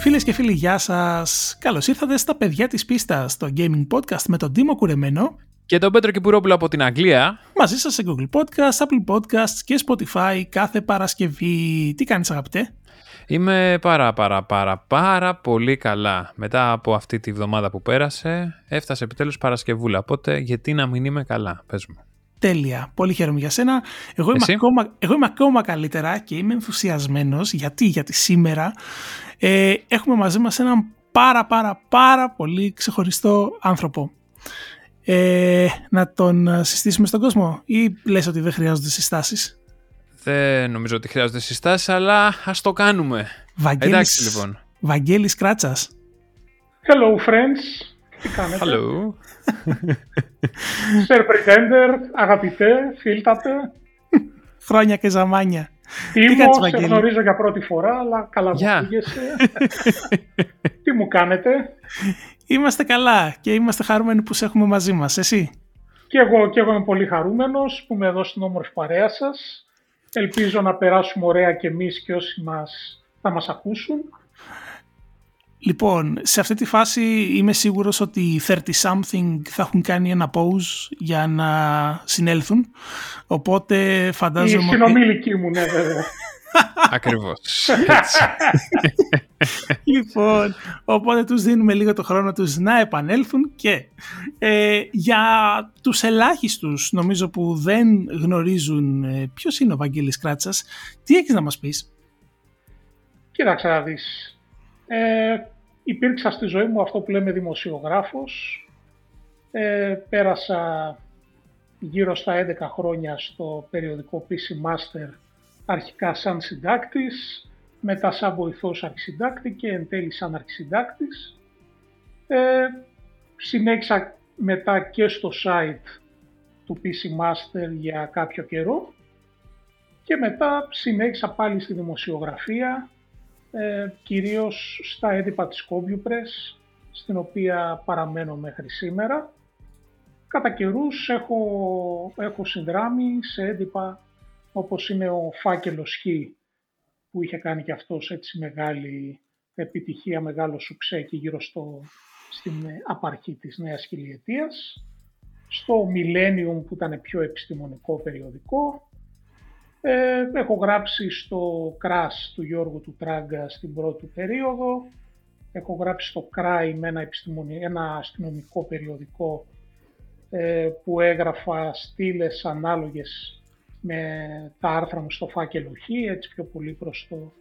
Φίλες και φίλοι, γεια σας. Καλώς ήρθατε στα παιδιά της πίστας, το gaming podcast με τον Τίμο Κουρεμένο και τον Πέτρο Κυπουρόπουλο από την Αγγλία. Μαζί σας σε Google Podcast, Apple Podcasts και Spotify κάθε Παρασκευή. Τι κάνεις αγαπητέ; Είμαι πάρα πάρα πάρα πάρα πολύ καλά. Μετά από αυτή τη βδομάδα που πέρασε, έφτασε επιτέλους Παρασκευούλα. Οπότε γιατί να μην είμαι καλά, πες μου. Τέλεια. Πολύ χαίρομαι για σένα. Εγώ είμαι, ακόμα, εγώ είμαι ακόμα καλύτερα και είμαι ενθουσιασμένος γιατί, γιατί σήμερα ε, έχουμε μαζί μας έναν πάρα πάρα πάρα πολύ ξεχωριστό άνθρωπο. Ε, να τον συστήσουμε στον κόσμο; Ή λες ότι δεν χρειάζονται συστάσεις; Δεν νομίζω ότι χρειάζονται συστάσεις, αλλά ας το κάνουμε. Βαγγέλης, Εντάξει λοιπόν. Βαγγέλης Κράτσας. Hello friends. Τι κάνετε; Hello. Sir Pretender, αγαπητέ, φίλτατε. Χρόνια και ζαμάνια. Τίμω, σε γνωρίζω για πρώτη φορά, αλλά καλά yeah. Τι μου κάνετε; Είμαστε καλά και είμαστε χαρούμενοι που σε έχουμε μαζί μας. Εσύ; Και εγώ, και εγώ είμαι πολύ χαρούμενος που είμαι εδώ στην όμορφη παρέα σας. Ελπίζω να περάσουμε ωραία και εμείς και όσοι μας, θα μας ακούσουν. Λοιπόν, σε αυτή τη φάση είμαι σίγουρος ότι οι 30-something θα έχουν κάνει ένα pause για να συνέλθουν. Οπότε φαντάζομαι... Η συνομήλικη μου, ναι βέβαια. Ακριβώς. λοιπόν, οπότε τους δίνουμε λίγο το χρόνο τους να επανέλθουν και ε, για τους ελάχιστους νομίζω που δεν γνωρίζουν ε, ποιος είναι ο Βαγγέλης Κράτσας, τι έχεις να μας πεις; Κοίταξε να δεις. Ε, υπήρξα στη ζωή μου αυτό που λέμε δημοσιογράφος. Ε, πέρασα γύρω στα 11 χρόνια στο περιοδικό PC Master αρχικά σαν συντάκτης, μετά σαν βοηθός αρχισυντάκτη και εν τέλει σαν αρχισυντάκτης. Ε, συνέχισα μετά και στο site του PC Master για κάποιο καιρό και μετά συνέχισα πάλι στη δημοσιογραφία, ε, κυρίως στα έντυπα της Press, στην οποία παραμένω μέχρι σήμερα. Κατά καιρούς έχω, έχω συνδράμει σε έντυπα όπως είναι ο φάκελος Χ που είχε κάνει και αυτός έτσι μεγάλη επιτυχία, μεγάλο σουξέ και γύρω στο, στην απαρχή της νέας χιλιετίας. Στο Millennium που ήταν πιο επιστημονικό περιοδικό. Ε, έχω γράψει στο Crash του Γιώργου του Τράγκα στην πρώτη περίοδο. Έχω γράψει στο Cry με ένα, ένα αστυνομικό περιοδικό ε, που έγραφα στήλες ανάλογες με τα άρθρα μου στο φάκελο Χ, έτσι πιο πολύ προς το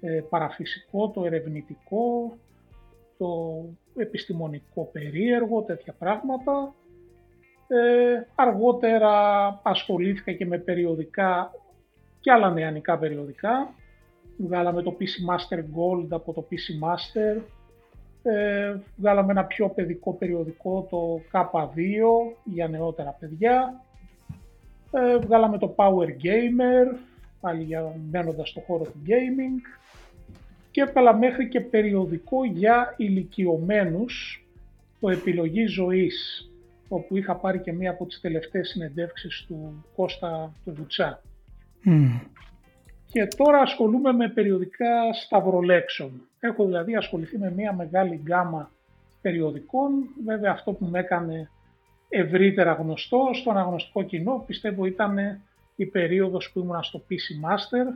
ε, παραφυσικό, το ερευνητικό, το επιστημονικό περίεργο, τέτοια πράγματα. Ε, αργότερα ασχολήθηκα και με περιοδικά και άλλα νεανικά περιοδικά. Βγάλαμε το PC Master Gold από το PC Master. Ε, βγάλαμε ένα πιο παιδικό περιοδικό, το K2, για νεότερα παιδιά. Ε, βγάλαμε το Power Gamer, πάλι για μένοντας στο χώρο του gaming και έβγαλα μέχρι και περιοδικό για ηλικιωμένους το επιλογή ζωής όπου είχα πάρει και μία από τις τελευταίες συνεντεύξεις του Κώστα του Βουτσά. Και τώρα ασχολούμαι με περιοδικά σταυρολέξεων. Έχω δηλαδή ασχοληθεί με μία μεγάλη γκάμα περιοδικών. Βέβαια αυτό που με έκανε ευρύτερα γνωστό στον αγνωστικό κοινό. Πιστεύω ήταν η περίοδος που ήμουν στο PC Master.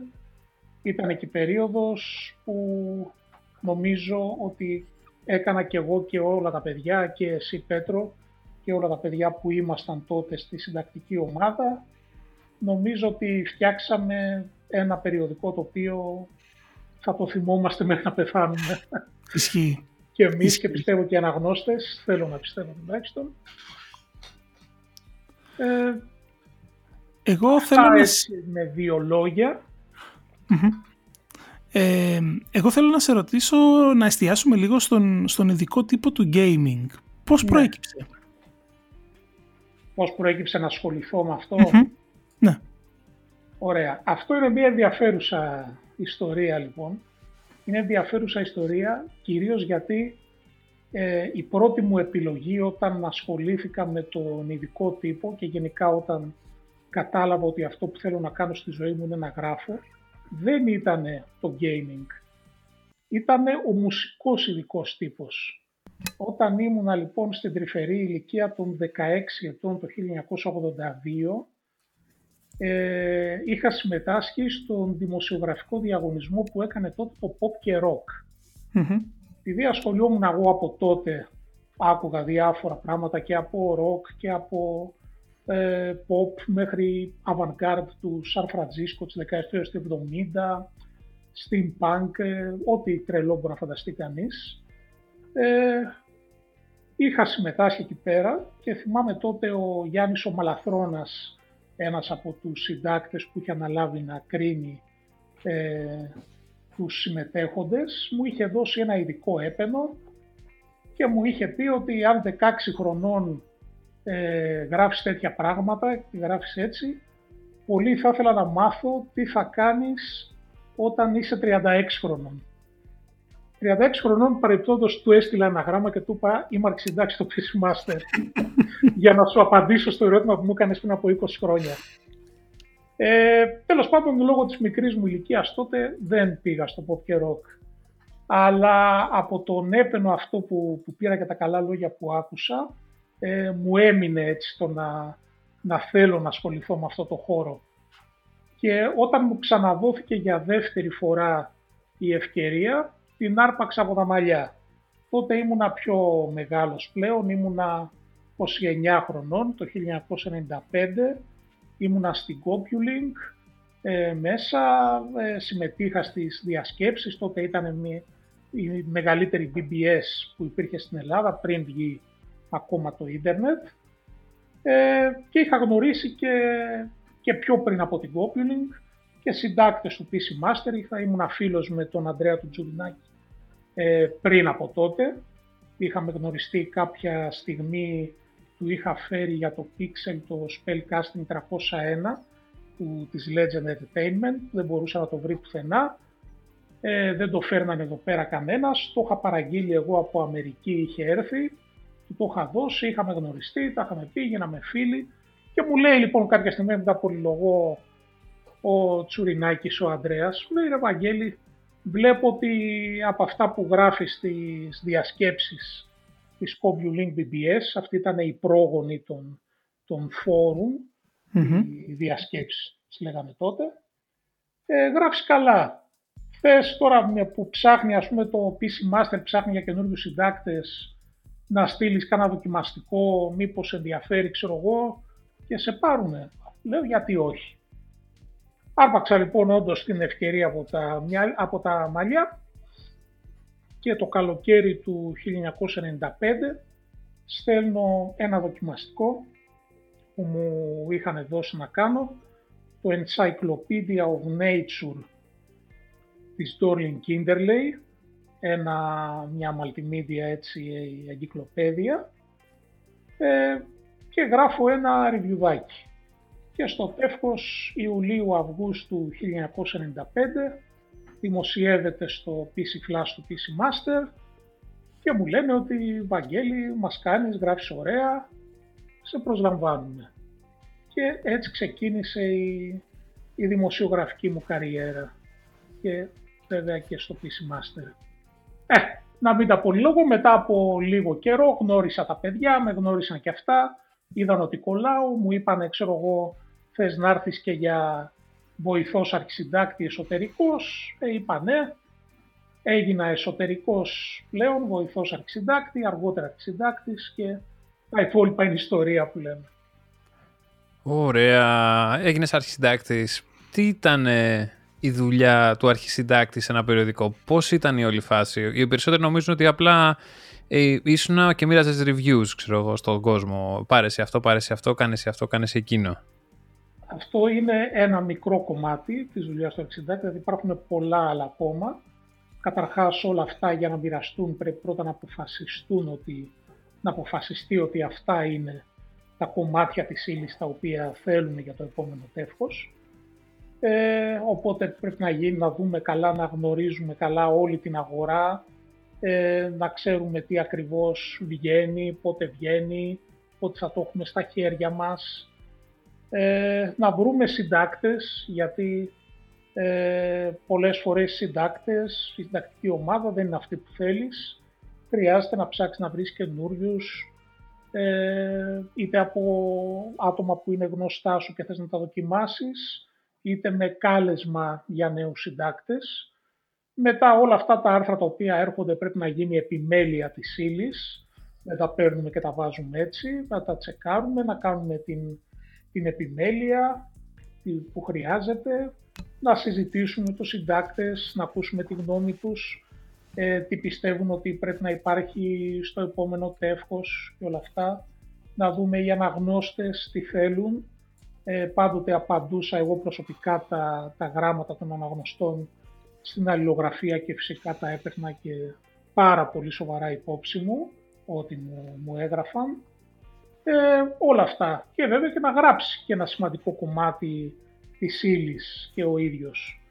Ήταν και η περίοδος που νομίζω ότι έκανα και εγώ και όλα τα παιδιά και εσύ Πέτρο και όλα τα παιδιά που ήμασταν τότε στη συντακτική ομάδα. Νομίζω ότι φτιάξαμε ένα περιοδικό το οποίο θα το θυμόμαστε μέχρι να πεθάνουμε. Ισχύει. και εμείς και πιστεύω και οι αναγνώστες, θέλω να πιστεύω τουλάχιστον. Ε, εγώ θέλω να... με δύο Ε, εγώ θέλω να σε ρωτήσω να εστιάσουμε λίγο στον, στον ειδικό τύπο του gaming. Πώς ναι. προέκυψε; Πώς προέκυψε να ασχοληθώ με αυτό; Ναι. Ωραία. Αυτό είναι μια ενδιαφέρουσα ιστορία λοιπόν. Είναι ενδιαφέρουσα ιστορία κυρίως γιατί ε, η πρώτη μου επιλογή όταν ασχολήθηκα με τον ειδικό τύπο και γενικά όταν κατάλαβα ότι αυτό που θέλω να κάνω στη ζωή μου είναι να γράφω, δεν ήταν το gaming. ήταν ο μουσικός ειδικός τύπος. Όταν ήμουνα λοιπόν στην τρυφερή ηλικία των 16 ετών το 1982, ε, είχα συμμετάσχει στον δημοσιογραφικό διαγωνισμό που έκανε τότε το pop και rock. mm Επειδή ασχολιόμουν εγώ από τότε, άκουγα διάφορα πράγματα και από rock και από ε, pop μέχρι avant-garde του Σαν Φραντζίσκο της δεκαετίας του 70, steampunk, ε, ό,τι τρελό μπορεί να φανταστεί κανείς. Ε, είχα συμμετάσχει εκεί πέρα και θυμάμαι τότε ο Γιάννης ο Μαλαθρώνας, ένας από τους συντάκτες που είχε αναλάβει να κρίνει ε, τους συμμετέχοντες, μου είχε δώσει ένα ειδικό έπαινο και μου είχε πει ότι αν 16 χρονών ε, γράφεις τέτοια πράγματα και γράφεις έτσι, πολύ θα ήθελα να μάθω τι θα κάνεις όταν είσαι 36 χρονών. 36 χρονών παρεπτόντως του έστειλα ένα γράμμα και του είπα είμαι αρχισυντάξει στο PC Master για να σου απαντήσω στο ερώτημα που μου έκανε πριν από 20 χρόνια. Ε, Τέλος πάντων, λόγω της μικρής μου ηλικίας τότε δεν πήγα στο pop και rock. Αλλά από τον έπαινο αυτό που, που πήρα και τα καλά λόγια που άκουσα, ε, μου έμεινε έτσι το να, να θέλω να ασχοληθώ με αυτό το χώρο. Και όταν μου ξαναδόθηκε για δεύτερη φορά η ευκαιρία, την άρπαξα από τα μαλλιά. Τότε ήμουνα πιο μεγάλος πλέον, ήμουνα 29 χρονών, το 1995, ήμουνα στην CompuLink, ε, μέσα ε, συμμετείχα στις διασκέψεις, τότε ήταν μια, η μεγαλύτερη BBS που υπήρχε στην Ελλάδα πριν βγει ακόμα το ίντερνετ. Ε, και είχα γνωρίσει και, και πιο πριν από την CompuLink και συντάκτες του PC Master. Είχα, ήμουν φίλος με τον Αντρέα του Τζουρινάκη ε, πριν από τότε. Είχαμε γνωριστεί κάποια στιγμή, του είχα φέρει για το Pixel το Spellcasting 301 του, της Legend Entertainment, δεν μπορούσα να το βρει πουθενά. Ε, δεν το φέρνανε εδώ πέρα κανένας, το είχα παραγγείλει εγώ από Αμερική, είχε έρθει, του το είχα δώσει, είχαμε γνωριστεί, τα είχαμε πει, γίναμε φίλοι και μου λέει λοιπόν κάποια στιγμή μετά πολυλογώ ο Τσουρινάκης ο Ανδρέας, μου λέει ρε Βαγγέλη, βλέπω ότι από αυτά που γράφεις στις διασκέψεις της CompuLink BBS, αυτή ήταν η πρόγονη των, των φόρουμ, mm-hmm. οι διασκέψεις, λέγαμε τότε, ε, γράφεις καλά. Θες τώρα που ψάχνει, ας πούμε, το PC Master ψάχνει για καινούριους συντάκτες να στείλεις κανένα δοκιμαστικό, μήπως ενδιαφέρει, ξέρω εγώ, και σε πάρουνε. Λέω γιατί όχι. Άρπαξα λοιπόν όντως την ευκαιρία από τα, από τα μαλλιά και το καλοκαίρι του 1995 στέλνω ένα δοκιμαστικό που μου είχαν δώσει να κάνω το Encyclopedia of Nature της Dorling Kinderley ένα, μια multimedia έτσι εγκυκλοπαίδεια ε, και γράφω ένα ριβιουδάκι και στο τεύχος Ιουλίου-Αυγούστου 1995 δημοσιεύεται στο PC Flash του PC Master και μου λένε ότι Βαγγέλη μας κάνεις, γράφεις ωραία, σε προσλαμβάνουμε. Και έτσι ξεκίνησε η, η δημοσιογραφική μου καριέρα και βέβαια και στο PC Master. Ε, να μην τα λόγο, μετά από λίγο καιρό γνώρισα τα παιδιά, με γνώρισαν και αυτά, είδαν ότι κολλάω, μου είπαν, ξέρω εγώ, θες να έρθεις και για βοηθός αρχισυντάκτη εσωτερικός, ε, είπα ναι, έγινα εσωτερικός πλέον, βοηθός αρχισυντάκτη, αργότερα αρχισυντάκτης και τα υπόλοιπα είναι ιστορία που λέμε. Ωραία. Έγινες αρχισυντάκτης. Τι ήταν η δουλειά του αρχισυντάκτη σε ένα περιοδικό, πώς ήταν η όλη φάση; Οι περισσότεροι νομίζουν ότι απλά ε, ήσουν και μοίραζες reviews, ξέρω εγώ, στον κόσμο. Πάρε αυτό, πάρε αυτό, κάνε αυτό, κάνε εκείνο. Αυτό είναι ένα μικρό κομμάτι της δουλειάς του αρχισυντάκτη, δηλαδή υπάρχουν πολλά άλλα ακόμα. Καταρχάς όλα αυτά για να μοιραστούν πρέπει πρώτα να αποφασιστούν ότι, να αποφασιστεί ότι αυτά είναι τα κομμάτια της ύλης τα οποία θέλουν για το επόμενο τεύχος. Ε, οπότε πρέπει να γίνει, να δούμε καλά, να γνωρίζουμε καλά όλη την αγορά, ε, να ξέρουμε τι ακριβώς βγαίνει, πότε βγαίνει, πότε θα το έχουμε στα χέρια μας, ε, να βρούμε συντάκτες, γιατί Ε, πολλές φορές οι συντάκτες, η συντακτική ομάδα δεν είναι αυτή που θέλεις. Χρειάζεται να ψάξεις να βρεις καινούριους, ε, είτε από άτομα που είναι γνωστά σου και θες να τα δοκιμάσεις, είτε με κάλεσμα για νέους συντάκτες. Μετά όλα αυτά τα άρθρα τα οποία έρχονται πρέπει να γίνει επιμέλεια της ύλης. Δεν τα παίρνουμε και τα βάζουμε έτσι, να τα τσεκάρουμε, να κάνουμε την, την επιμέλεια που χρειάζεται, να συζητήσουμε τους συντάκτες, να ακούσουμε τη γνώμη τους, ε, τι πιστεύουν ότι πρέπει να υπάρχει στο επόμενο τεύχος και όλα αυτά. Να δούμε οι αναγνώστες τι θέλουν. Ε, πάντοτε απαντούσα εγώ προσωπικά τα, τα γράμματα των αναγνωστών στην αλληλογραφία και φυσικά τα έπαιρνα και πάρα πολύ σοβαρά υπόψη μου ό,τι μου, μου έγραφαν. Ε, όλα αυτά. Και βέβαια και να γράψει και ένα σημαντικό κομμάτι της ύλης και ο ίδιος.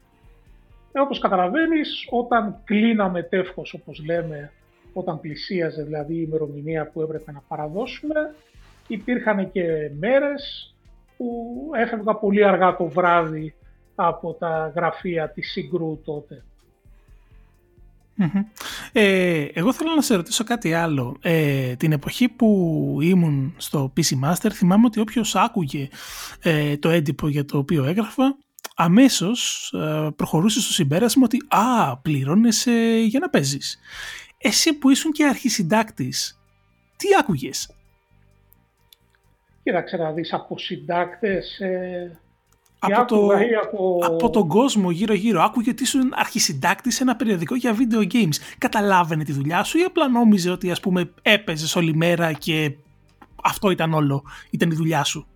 Ε, όπως καταλαβαίνεις, όταν κλείναμε τεύχος, όπως λέμε, όταν πλησίαζε δηλαδή η ημερομηνία που έπρεπε να παραδώσουμε, υπήρχαν και μέρες που έφευγα πολύ αργά το βράδυ από τα γραφεία της Συγκρού τότε. Ε, εγώ θέλω να σε ρωτήσω κάτι άλλο. Ε, την εποχή που ήμουν στο PC Master θυμάμαι ότι όποιος άκουγε ε, το έντυπο για το οποίο έγραφα αμέσως ε, προχωρούσε στο συμπέρασμα ότι «Α, πληρώνεσαι για να παίζεις». Εσύ που ήσουν και αρχισυντάκτης, τι άκουγες; Κοίταξε να δεις από συντάκτες ε, από, το, από... από τον κόσμο γύρω-γύρω. Άκουγε ότι ήσουν αρχισυντάκτη σε ένα περιοδικό για video games. Καταλάβαινε τη δουλειά σου ή απλά νόμιζε ότι ας πούμε έπαιζες όλη μέρα και αυτό ήταν όλο, ήταν η δουλειά σου;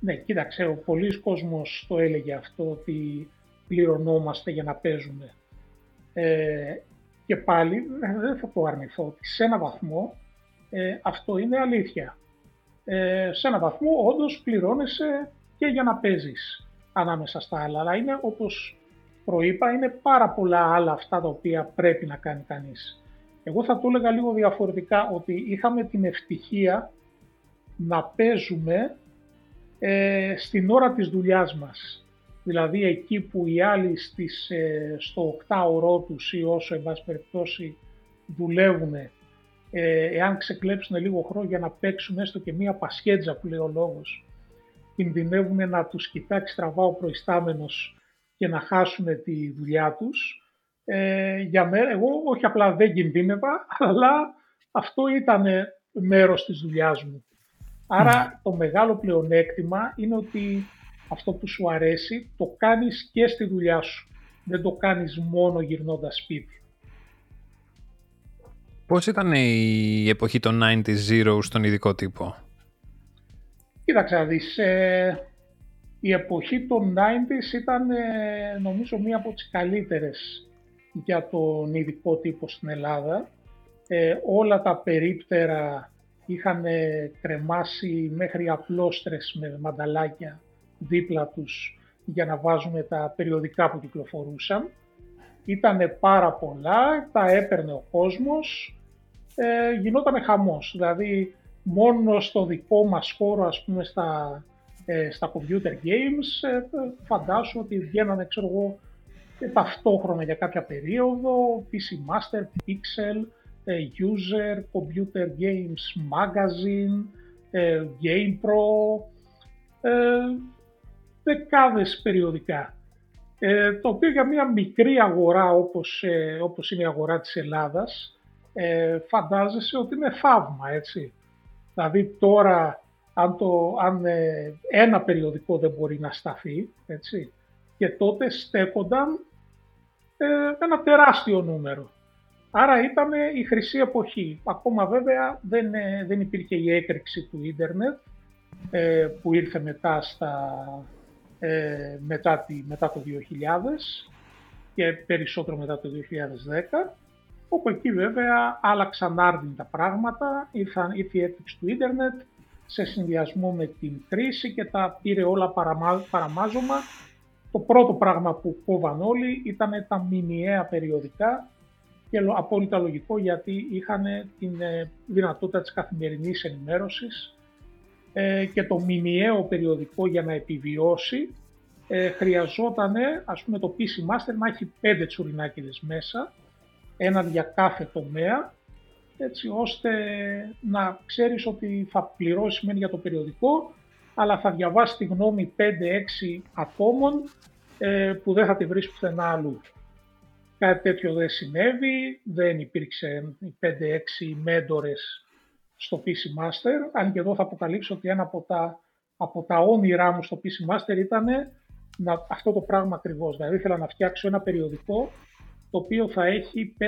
Ναι, κοίταξε, ο πολλής κόσμος το έλεγε αυτό ότι πληρωνόμαστε για να παίζουμε. Ε, και πάλι δεν θα το αρνηθώ ότι σε ένα βαθμό ε, αυτό είναι αλήθεια. Ε, σε ένα βαθμό όντως πληρώνεσαι και για να παίζεις ανάμεσα στα άλλα. Αλλά είναι όπως προείπα, είναι πάρα πολλά άλλα αυτά τα οποία πρέπει να κάνει κανείς. Εγώ θα το έλεγα λίγο διαφορετικά ότι είχαμε την ευτυχία να παίζουμε ε, στην ώρα της δουλειάς μας. Δηλαδή εκεί που οι άλλοι στις, ε, στο 8 τους ή όσο εν πάση περιπτώσει δουλεύουν, ε, εάν ξεκλέψουν λίγο χρόνο για να παίξουν έστω και μία πασχέτζα που λέει ο λόγος, κινδυνεύουν να τους κοιτάξει στραβά ο προϊστάμενος και να χάσουν τη δουλειά τους. Ε, για μένα, εγώ όχι απλά δεν κινδύνευα, αλλά αυτό ήταν μέρος της δουλειάς μου. Άρα ναι. το μεγάλο πλεονέκτημα είναι ότι αυτό που σου αρέσει το κάνεις και στη δουλειά σου. Δεν το κάνεις μόνο γυρνώντας σπίτι. Πώς ήταν η εποχή των 90s Zero στον ειδικό τύπο; Κοίταξε να δεις, ε, η εποχή των 90s ήταν ε, νομίζω μία από τις καλύτερες για τον ειδικό τύπο στην Ελλάδα. Ε, όλα τα περίπτερα είχαν κρεμάσει μέχρι απλόστρες με μανταλάκια δίπλα τους για να βάζουμε τα περιοδικά που κυκλοφορούσαν. Ήτανε πάρα πολλά, τα έπαιρνε ο κόσμος, ε, γινόταν χαμός. Δηλαδή μόνο στο δικό μας χώρο, ας πούμε, στα, ε, στα computer games, ε, φαντάσου ότι βγαίνανε, ξέρω εγώ, ταυτόχρονα για κάποια περίοδο, PC Master, Pixel, ε, User, Computer Games Magazine, ε, Game Pro, ε, δεκάδες περιοδικά. Ε, το οποίο για μια μικρή αγορά όπως, όπως είναι η αγορά της Ελλάδας, φαντάζεσαι ότι είναι θαύμα, έτσι. Δηλαδή τώρα αν, το, αν ε, ένα περιοδικό δεν μπορεί να σταθεί, έτσι, και τότε στέκονταν ε, ένα τεράστιο νούμερο. Άρα ήταν η χρυσή εποχή. Ακόμα βέβαια δεν, ε, δεν υπήρχε η έκρηξη του ίντερνετ που ήρθε μετά, στα, μετά, τη, μετά το 2000 και περισσότερο μετά το 2010 όπου εκεί βέβαια άλλαξαν άρδιν τα πράγματα, ήρθαν, ήρθε η έκρηξη του ίντερνετ σε συνδυασμό με την κρίση και τα πήρε όλα παραμά, παραμάζωμα. Το πρώτο πράγμα που κόβαν όλοι ήταν τα μηνιαία περιοδικά και απόλυτα λογικό γιατί είχαν την ε, δυνατότητα της καθημερινής ενημέρωσης ε, και το μηνιαίο περιοδικό για να επιβιώσει ε, χρειαζόταν ας πούμε το PC Master να έχει πέντε τσουρινάκιδες μέσα, έναν για κάθε τομέα, έτσι ώστε να ξέρεις ότι θα πληρώσει μεν για το περιοδικό, αλλά θα διαβάσει τη γνώμη 5-6 ατόμων ε, που δεν θα τη βρεις πουθενά αλλού. Κάτι τέτοιο δεν συνέβη, δεν υπήρξε 5-6 μέντορες στο PC Master, αν και εδώ θα αποκαλύψω ότι ένα από τα, από τα όνειρά μου στο PC Master ήταν να, αυτό το πράγμα ακριβώς. Δηλαδή ήθελα να φτιάξω ένα περιοδικό το οποίο θα έχει 5-6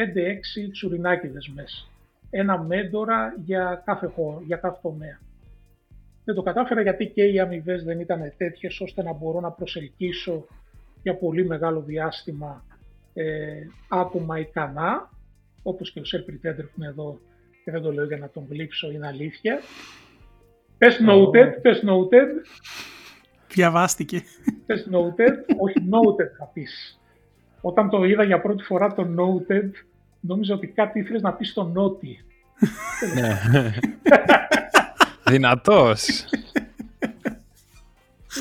τσουρινάκιδες μέσα. Ένα μέντορα για κάθε χώρο, για κάθε τομέα. Δεν το κατάφερα γιατί και οι αμοιβές δεν ήταν τέτοιες ώστε να μπορώ να προσελκύσω για πολύ μεγάλο διάστημα ε, άτομα ικανά, όπως και ο Σερ Pretender που είναι εδώ και δεν το λέω για να τον γλύψω, είναι αλήθεια. Πες noted, πες noted. Διαβάστηκε. Πες noted, όχι noted θα πεις. Όταν το είδα για πρώτη φορά το noted, νόμιζα ότι κάτι ήθελες να πεις το νότι. Ναι. Δυνατός.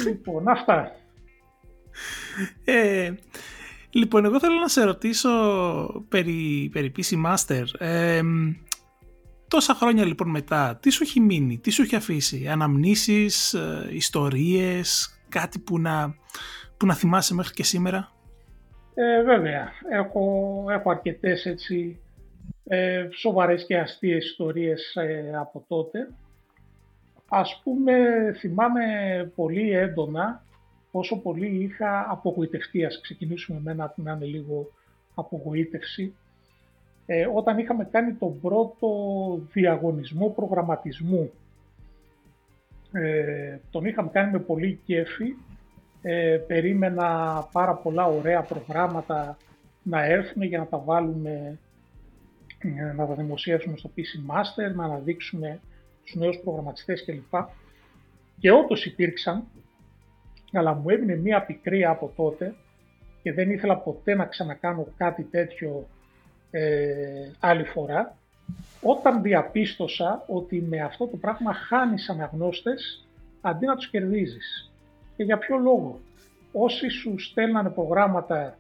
Λοιπόν, αυτά. Ε, λοιπόν, εγώ θέλω να σε ρωτήσω περί, περί PC Master. Ε, τόσα χρόνια λοιπόν μετά, τι σου έχει μείνει, τι σου έχει αφήσει, αναμνήσεις, ε, ιστορίες, κάτι που να, που να θυμάσαι μέχρι και σήμερα; Ε, βέβαια, έχω, έχω αρκετές έτσι ε, σοβαρές και αστείες ιστορίες ε, από τότε. Ας πούμε, θυμάμαι πολύ έντονα πόσο πολύ είχα απογοητευτεί. Ας ξεκινήσουμε με ένα που να είναι λίγο απογοήτευση. Ε, όταν είχαμε κάνει τον πρώτο διαγωνισμό προγραμματισμού. Ε, τον είχαμε κάνει με πολύ κέφι. Ε, περίμενα πάρα πολλά ωραία προγράμματα να έρθουν για να τα βάλουμε, ε, να τα δημοσιεύσουμε στο PC Master, να αναδείξουμε τους νέους προγραμματιστές κλπ. Και όντως υπήρξαν, αλλά μου έμεινε μία πικρία από τότε και δεν ήθελα ποτέ να ξανακάνω κάτι τέτοιο ε, άλλη φορά, όταν διαπίστωσα ότι με αυτό το πράγμα χάνεις αναγνώστες αντί να τους κερδίζεις. Και για ποιο λόγο. Όσοι σου στέλνανε προγράμματα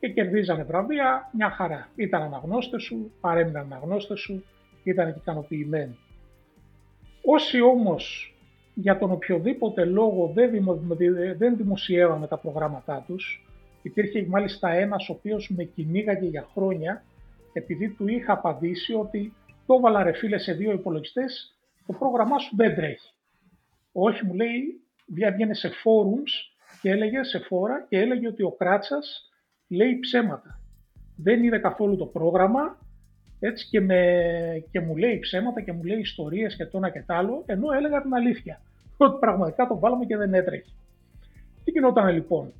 και κερδίζανε βραβεία, μια χαρά. Ήταν αναγνώστες σου, παρέμειναν αναγνώστες σου, ήταν ικανοποιημένοι. Όσοι όμως για τον οποιοδήποτε λόγο δεν, δημο, δεν δημοσιεύαμε τα προγράμματά τους, υπήρχε μάλιστα ένας ο οποίος με κυνήγαγε για χρόνια επειδή του είχα απαντήσει ότι το έβαλα ρε φίλε σε δύο υπολογιστές, το πρόγραμμά σου δεν τρέχει. Όχι μου λέει, βγαίνει σε forums και έλεγε σε φόρα και έλεγε ότι ο Κράτσας λέει ψέματα. Δεν είδε καθόλου το πρόγραμμα, έτσι και, με, και μου λέει ψέματα και μου λέει ιστορίες και το ένα και το άλλο, ενώ έλεγα την αλήθεια. Ότι πραγματικά το βάλαμε και δεν έτρεχε. Τι γινόταν λοιπόν;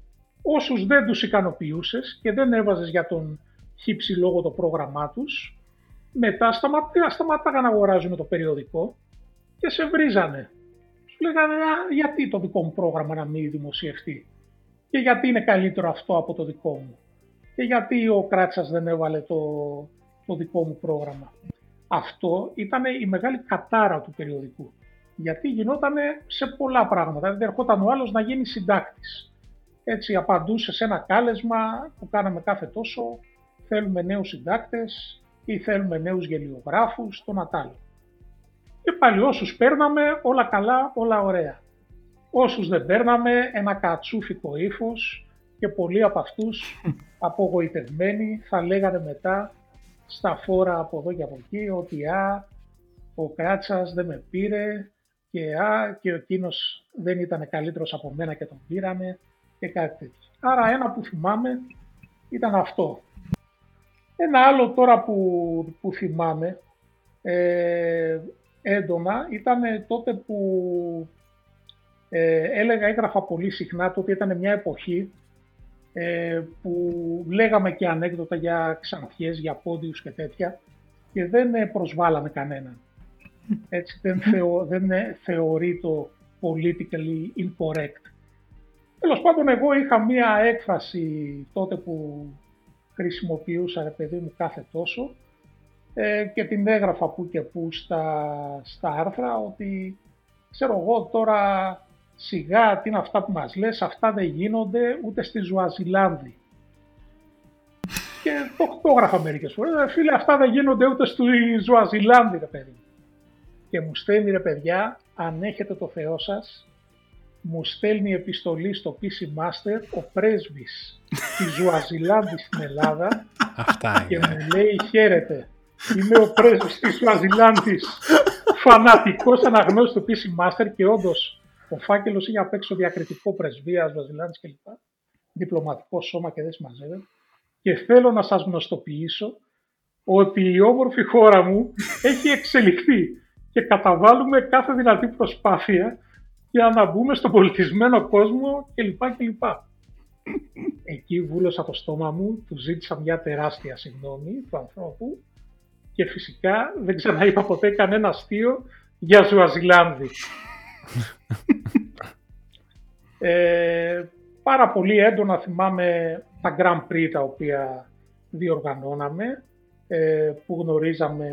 Όσους δεν τους ικανοποιούσες και δεν έβαζες για τον χύψη λόγω το πρόγραμμά τους, μετά σταματάγαν να αγοράζουν το περιοδικό και σε βρίζανε. Σου λέγανε γιατί το δικό μου πρόγραμμα να μην δημοσιευτεί; Και γιατί είναι καλύτερο αυτό από το δικό μου; Και γιατί ο Κράτσας δεν έβαλε το, το δικό μου πρόγραμμα; Αυτό ήταν η μεγάλη κατάρα του περιοδικού. Γιατί γινόταν σε πολλά πράγματα. Δηλαδή ερχόταν ο άλλος να γίνει συντάκτης. Έτσι απαντούσε σε ένα κάλεσμα που κάναμε κάθε τόσο θέλουμε νέους συντάκτες ή θέλουμε νέους γελιογράφους, το Νατάλ. Και πάλι όσους παίρναμε όλα καλά, όλα ωραία. Όσους δεν παίρναμε ένα κατσούφικο ύφος και πολλοί από αυτούς απογοητευμένοι θα λέγανε μετά στα φόρα από εδώ και από εκεί ότι α, ο Κράτσας δεν με πήρε και α, και ο εκείνος δεν ήταν καλύτερος από μένα και τον πήραμε και κάτι τέτοιο. Άρα ένα που θυμάμαι ήταν αυτό. Ένα άλλο τώρα που, που θυμάμαι ε, έντονα ήταν τότε που ε, έλεγα, έγραφα πολύ συχνά, τότε ήταν μια εποχή ε, που λέγαμε και ανέκδοτα για ξανθιές, για πόντιους και τέτοια και δεν ε, προσβάλαμε κανέναν. Έτσι δεν, θεω, δεν θεωρεί το politically incorrect. Τέλος πάντων, εγώ είχα μία έκφραση τότε που χρησιμοποιούσα, ρε παιδί μου, κάθε τόσο ε, και την έγραφα που και που στα, στα άρθρα ότι ξέρω εγώ τώρα σιγά τι είναι αυτά που μας λες, αυτά δεν γίνονται ούτε στη Ζουαζιλάνδη. Και το, το έγραφα μερικές φορές, «Ε, φίλε αυτά δεν γίνονται ούτε στη Ζουαζιλάνδη ρε παιδί. Και μου στέλνει ρε παιδιά, αν έχετε το Θεό σας, μου στέλνει επιστολή στο PC Master ο πρέσβης της Ζουαζιλάνδη στην Ελλάδα Αυτά και μου λέει χαίρετε, είμαι ο πρέσβης της Ζουαζιλάνδης, φανατικός αναγνώστης του PC Master και όντως ο φάκελος είχε απ' έξω διακριτικό πρεσβεία Ζουαζιλάνδης κλπ. Διπλωματικό σώμα και δεν συμμαζεύεται. Και θέλω να σας γνωστοποιήσω ότι η όμορφη χώρα μου έχει εξελιχθεί και καταβάλουμε κάθε δυνατή προσπάθεια για να μπούμε στον πολιτισμένο κόσμο κλπ. κλπ. Εκεί βούλωσα το στόμα μου, του ζήτησα μια τεράστια συγγνώμη του ανθρώπου και φυσικά δεν ξαναείπα ποτέ κανένα αστείο για Ζουαζιλάνδη. ε, πάρα πολύ έντονα θυμάμαι τα Grand Prix τα οποία διοργανώναμε, ε, που γνωρίζαμε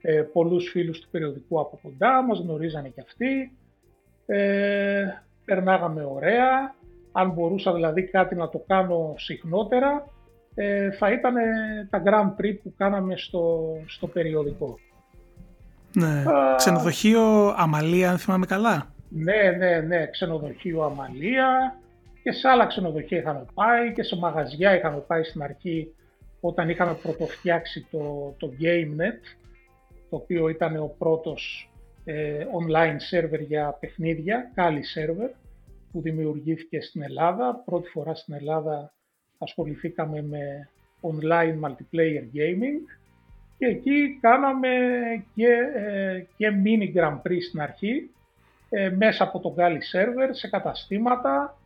ε, πολλούς φίλους του περιοδικού από κοντά, μας γνωρίζανε και αυτοί. Ε, περνάγαμε ωραία. Αν μπορούσα δηλαδή κάτι να το κάνω συχνότερα, ε, θα ήταν τα Grand Prix που κάναμε στο, στο περιοδικό. Ναι. ξενοδοχείο Αμαλία, αν θυμάμαι καλά. Ναι, ναι, ναι. Ξενοδοχείο Αμαλία και σε άλλα ξενοδοχεία είχαμε πάει και σε μαγαζιά είχαμε πάει στην αρχή όταν είχαμε πρωτοφτιάξει το, το GameNet το οποίο ήταν ο πρώτος ε, online server για παιχνίδια, Kali server, που δημιουργήθηκε στην Ελλάδα. Πρώτη φορά στην Ελλάδα ασχοληθήκαμε με online multiplayer gaming και εκεί κάναμε και, ε, και mini Grand Prix στην αρχή ε, μέσα από το Kali server σε καταστήματα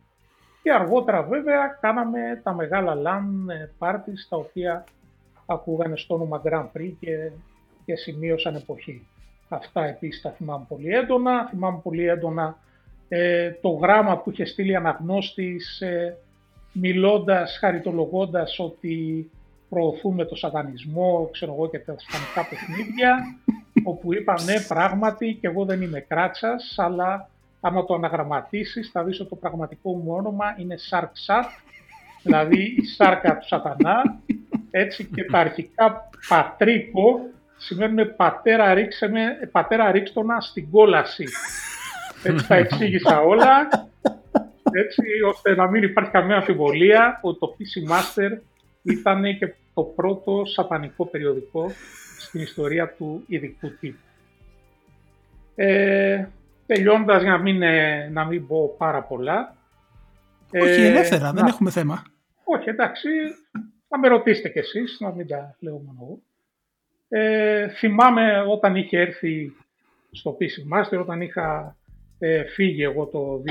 και αργότερα βέβαια κάναμε τα μεγάλα LAN parties τα οποία ακούγανε στο όνομα Grand Prix και και σημείωσαν εποχή. Αυτά επίσης τα θυμάμαι πολύ έντονα. Θυμάμαι πολύ έντονα ε, το γράμμα που είχε στείλει αναγνώστης ε, μιλώντας, χαριτολογώντας ότι προωθούμε το σατανισμό, ξέρω εγώ και τα σατανικά παιχνίδια, όπου είπα ναι πράγματι και εγώ δεν είμαι κράτσας, αλλά άμα το αναγραμματίσεις θα δεις ότι το πραγματικό μου όνομα είναι Σαρκσάτ, δηλαδή η σάρκα του σατανά, έτσι και τα αρχικά πατρίκο σημαίνουν πατέρα, ρίξε με, πατέρα ρίξτονα στην κόλαση. Έτσι τα εξήγησα όλα, έτσι ώστε να μην υπάρχει καμία αμφιβολία ότι το PC Master ήταν και το πρώτο σατανικό περιοδικό στην ιστορία του ειδικού τύπου. Ε, τελειώντας για να μην, ε, να μην πω πάρα πολλά. Όχι, ε, ελεύθερα, δεν έχουμε θέμα. Όχι, εντάξει, θα με ρωτήσετε κι εσείς, να μην τα λέω μόνο εγώ. Ε, θυμάμαι όταν είχε έρθει στο PC Master, όταν είχα ε, φύγει εγώ το 2006.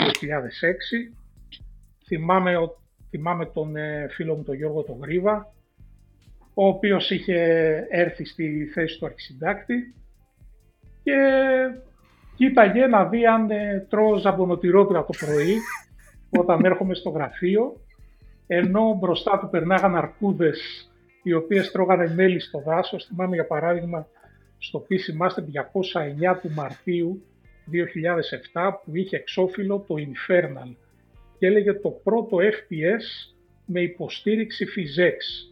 Θυμάμαι, θυμάμαι τον ε, φίλο μου τον Γιώργο τον Γρίβα, ο οποίος είχε έρθει στη θέση του αρχισυντάκτη και κοίταγε να δει αν ε, τρώω ζαμπονοτηρόπιτα το πρωί όταν έρχομαι στο γραφείο ενώ μπροστά του περνάγαν αρκούδες οι οποίες τρώγανε μέλι στο δάσος. Θυμάμαι για παράδειγμα στο PC Master 209 του Μαρτίου 2007 που είχε εξώφυλλο το Infernal και έλεγε το πρώτο FPS με υποστήριξη PhysX.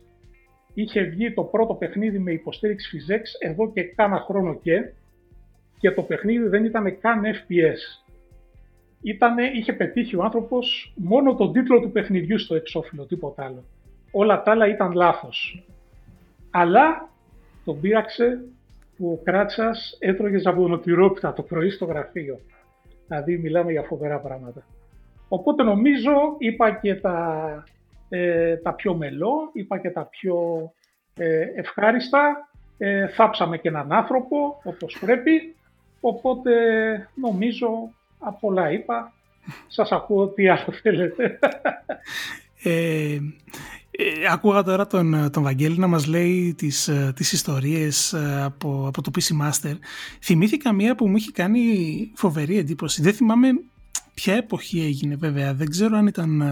Είχε βγει το πρώτο παιχνίδι με υποστήριξη PhysX εδώ και κάνα χρόνο και και το παιχνίδι δεν ήταν καν FPS. Ήτανε, είχε πετύχει ο άνθρωπος μόνο τον τίτλο του παιχνιδιού στο εξώφυλλο, τίποτα άλλο όλα τα άλλα ήταν λάθος. Αλλά τον πείραξε που ο Κράτσας έτρωγε ζαμπονοτυρόπιτα το πρωί στο γραφείο. Δηλαδή μιλάμε για φοβερά πράγματα. Οπότε νομίζω είπα και τα, ε, τα πιο μελό, είπα και τα πιο ε, ευχάριστα. Ε, θάψαμε και έναν άνθρωπο όπως πρέπει. Οπότε νομίζω από πολλά είπα. Σας ακούω τι άλλο θέλετε. Ε, ε, άκουγα τώρα τον, τον Βαγγέλη να μας λέει τις, ε, τις ιστορίες ε, από, από το PC Master. Θυμήθηκα μία που μου είχε κάνει φοβερή εντύπωση. Δεν θυμάμαι ποια εποχή έγινε βέβαια. Δεν ξέρω αν, ήταν,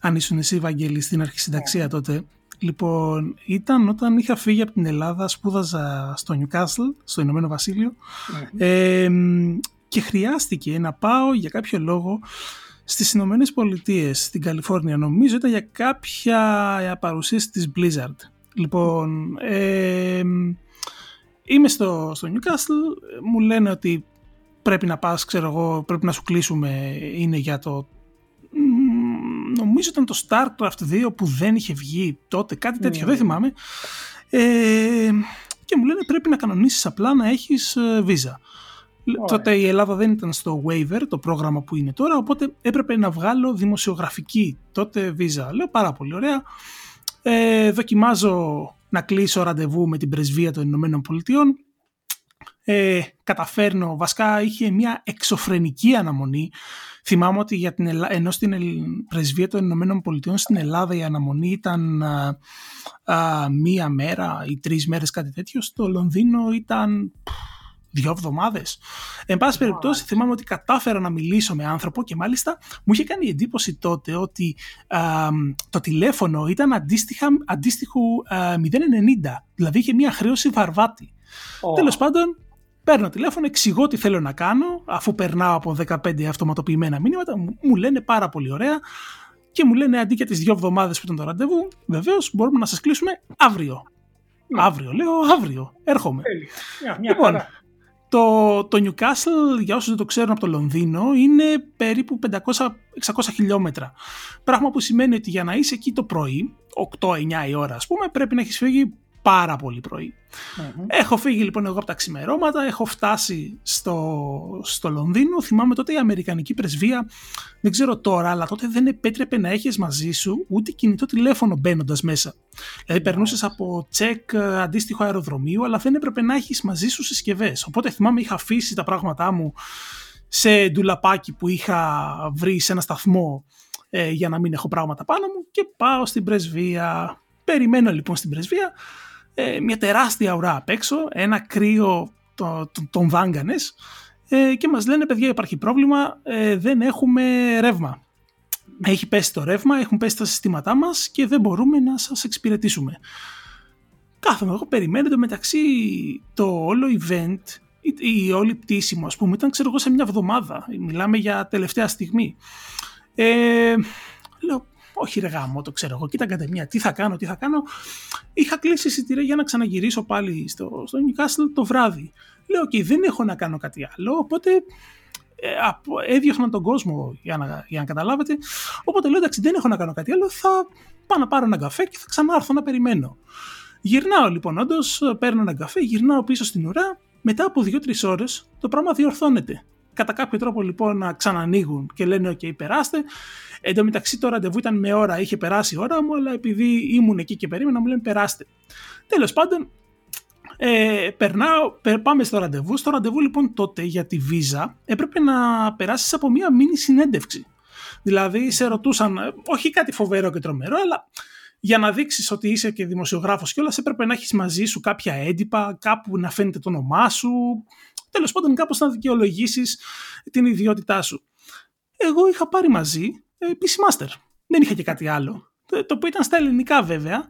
αν ήσουν εσύ Βαγγέλη στην αρχισυνταξία ναι. τότε. Λοιπόν, ήταν όταν είχα φύγει από την Ελλάδα, σπούδαζα στο Newcastle, στο Ηνωμένο Βασίλειο. Ε, και χρειάστηκε να πάω για κάποιο λόγο στις Ηνωμένες Πολιτείες, στην Καλιφόρνια. Νομίζω ήταν για κάποια παρουσίαση της Blizzard. Λοιπόν, ε, είμαι στο, στο Newcastle, μου λένε ότι πρέπει να πας, ξέρω εγώ, πρέπει να σου κλείσουμε, είναι για το νομίζω ήταν το StarCraft 2 που δεν είχε βγει τότε, κάτι τέτοιο, δεν ναι. θυμάμαι. Ε, και μου λένε πρέπει να κανονίσεις απλά να έχεις ε, Visa. Τότε η Ελλάδα δεν ήταν στο waiver, το πρόγραμμα που είναι τώρα, οπότε έπρεπε να βγάλω δημοσιογραφική τότε Visa. Λέω πάρα πολύ ωραία. Ε, δοκιμάζω να κλείσω ραντεβού με την πρεσβεία των Ηνωμένων Πολιτειών. Ε, καταφέρνω, βασικά είχε μια εξωφρενική αναμονή. Θυμάμαι ότι για την Ελλάδα, ενώ στην πρεσβεία των Ηνωμένων Πολιτειών στην Ελλάδα η αναμονή ήταν α, μία μέρα ή τρεις μέρες κάτι τέτοιο, στο Λονδίνο ήταν δύο εβδομάδες. Εν πάση περιπτώσει, θυμάμαι ότι κατάφερα να μιλήσω με άνθρωπο και μάλιστα μου είχε κάνει εντύπωση τότε ότι το τηλέφωνο ήταν αντίστοιχα, αντίστοιχου 090, δηλαδή είχε μια χρέωση βαρβάτη. Oh. Τέλος πάντων, παίρνω τηλέφωνο, εξηγώ τι θέλω να κάνω, αφού περνάω από 15 αυτοματοποιημένα μήνυματα, μου λένε πάρα πολύ ωραία και μου λένε αντί για τις δύο εβδομάδες που ήταν το ραντεβού, βεβαίως μπορούμε να σας κλείσουμε αύριο. Ναι. Αύριο, λέω αύριο. Έρχομαι. Μια, μια λοιπόν, το, το Newcastle, για όσους δεν το ξέρουν από το Λονδίνο, είναι περίπου 500-600 χιλιόμετρα. Πράγμα που σημαίνει ότι για να είσαι εκεί το πρωί, 8-9 η ώρα ας πούμε, πρέπει να έχεις φύγει πάρα πολύ Έχω φύγει λοιπόν εγώ από τα ξημερώματα, έχω φτάσει στο, στο Λονδίνο. Θυμάμαι τότε η Αμερικανική πρεσβεία, δεν ξέρω τώρα, αλλά τότε δεν επέτρεπε να έχεις μαζί σου ούτε κινητό τηλέφωνο μπαίνοντας μέσα. Δηλαδή περνούσες από τσεκ ε, αντίστοιχο αεροδρομίου, αλλά δεν έπρεπε να έχεις μαζί σου συσκευές. Οπότε θυμάμαι είχα αφήσει τα πράγματά μου σε ντουλαπάκι που είχα βρει σε ένα σταθμό ε, για να μην έχω πράγματα πάνω μου και πάω στην πρεσβεία. Περιμένω λοιπόν στην πρεσβεία ε, μια τεράστια ουρά απ' έξω, ένα κρύο το, το, τον βάγκανες ε, και μας λένε παιδιά υπάρχει πρόβλημα, ε, δεν έχουμε ρεύμα. Έχει πέσει το ρεύμα, έχουν πέσει τα συστήματά μας και δεν μπορούμε να σας εξυπηρετήσουμε. Κάθομαι εγώ, περιμένω το μεταξύ το όλο event, η, η όλη πτήση μου ας πούμε ήταν ξέρω εγώ σε μια εβδομάδα, μιλάμε για τελευταία στιγμή. Ε, λέω όχι ρε γάμο, το ξέρω εγώ, κοίτα κατά μία, τι θα κάνω, τι θα κάνω. Είχα κλείσει εισιτήρια για να ξαναγυρίσω πάλι στο, στο Newcastle το βράδυ. Λέω, ok, δεν έχω να κάνω κάτι άλλο, οπότε ε, έδιωχνα τον κόσμο για να, για να καταλάβετε. Οπότε λέω, εντάξει, δεν έχω να κάνω κάτι άλλο, θα πάω να πάρω ένα καφέ και θα ξανάρθω να περιμένω. Γυρνάω λοιπόν, όντως, παίρνω ένα καφέ, γυρνάω πίσω στην ουρά. Μετά από δύο-τρεις ώρες το πράγμα διορθώνεται. Κατά κάποιο τρόπο λοιπόν να ξανανοίγουν και λένε: OK, περάστε. Εν τω μεταξύ το ραντεβού ήταν με ώρα, είχε περάσει η ώρα μου, αλλά επειδή ήμουν εκεί και περίμενα, μου λένε περάστε. Τέλος πάντων, ε, περνάω, πάμε στο ραντεβού. Στο ραντεβού λοιπόν τότε για τη βίζα έπρεπε να περάσεις από μία μίνι συνέντευξη. Δηλαδή σε ρωτούσαν, ε, όχι κάτι φοβερό και τρομερό, αλλά για να δείξεις ότι είσαι και δημοσιογράφος κιόλας, έπρεπε να έχεις μαζί σου κάποια έντυπα, κάπου να φαίνεται το όνομά σου. Τέλος πάντων, κάπως να δικαιολογήσεις την ιδιότητά σου. Εγώ είχα πάρει μαζί ε, PC Master. Δεν είχα και κάτι άλλο. Το οποίο ήταν στα ελληνικά βέβαια.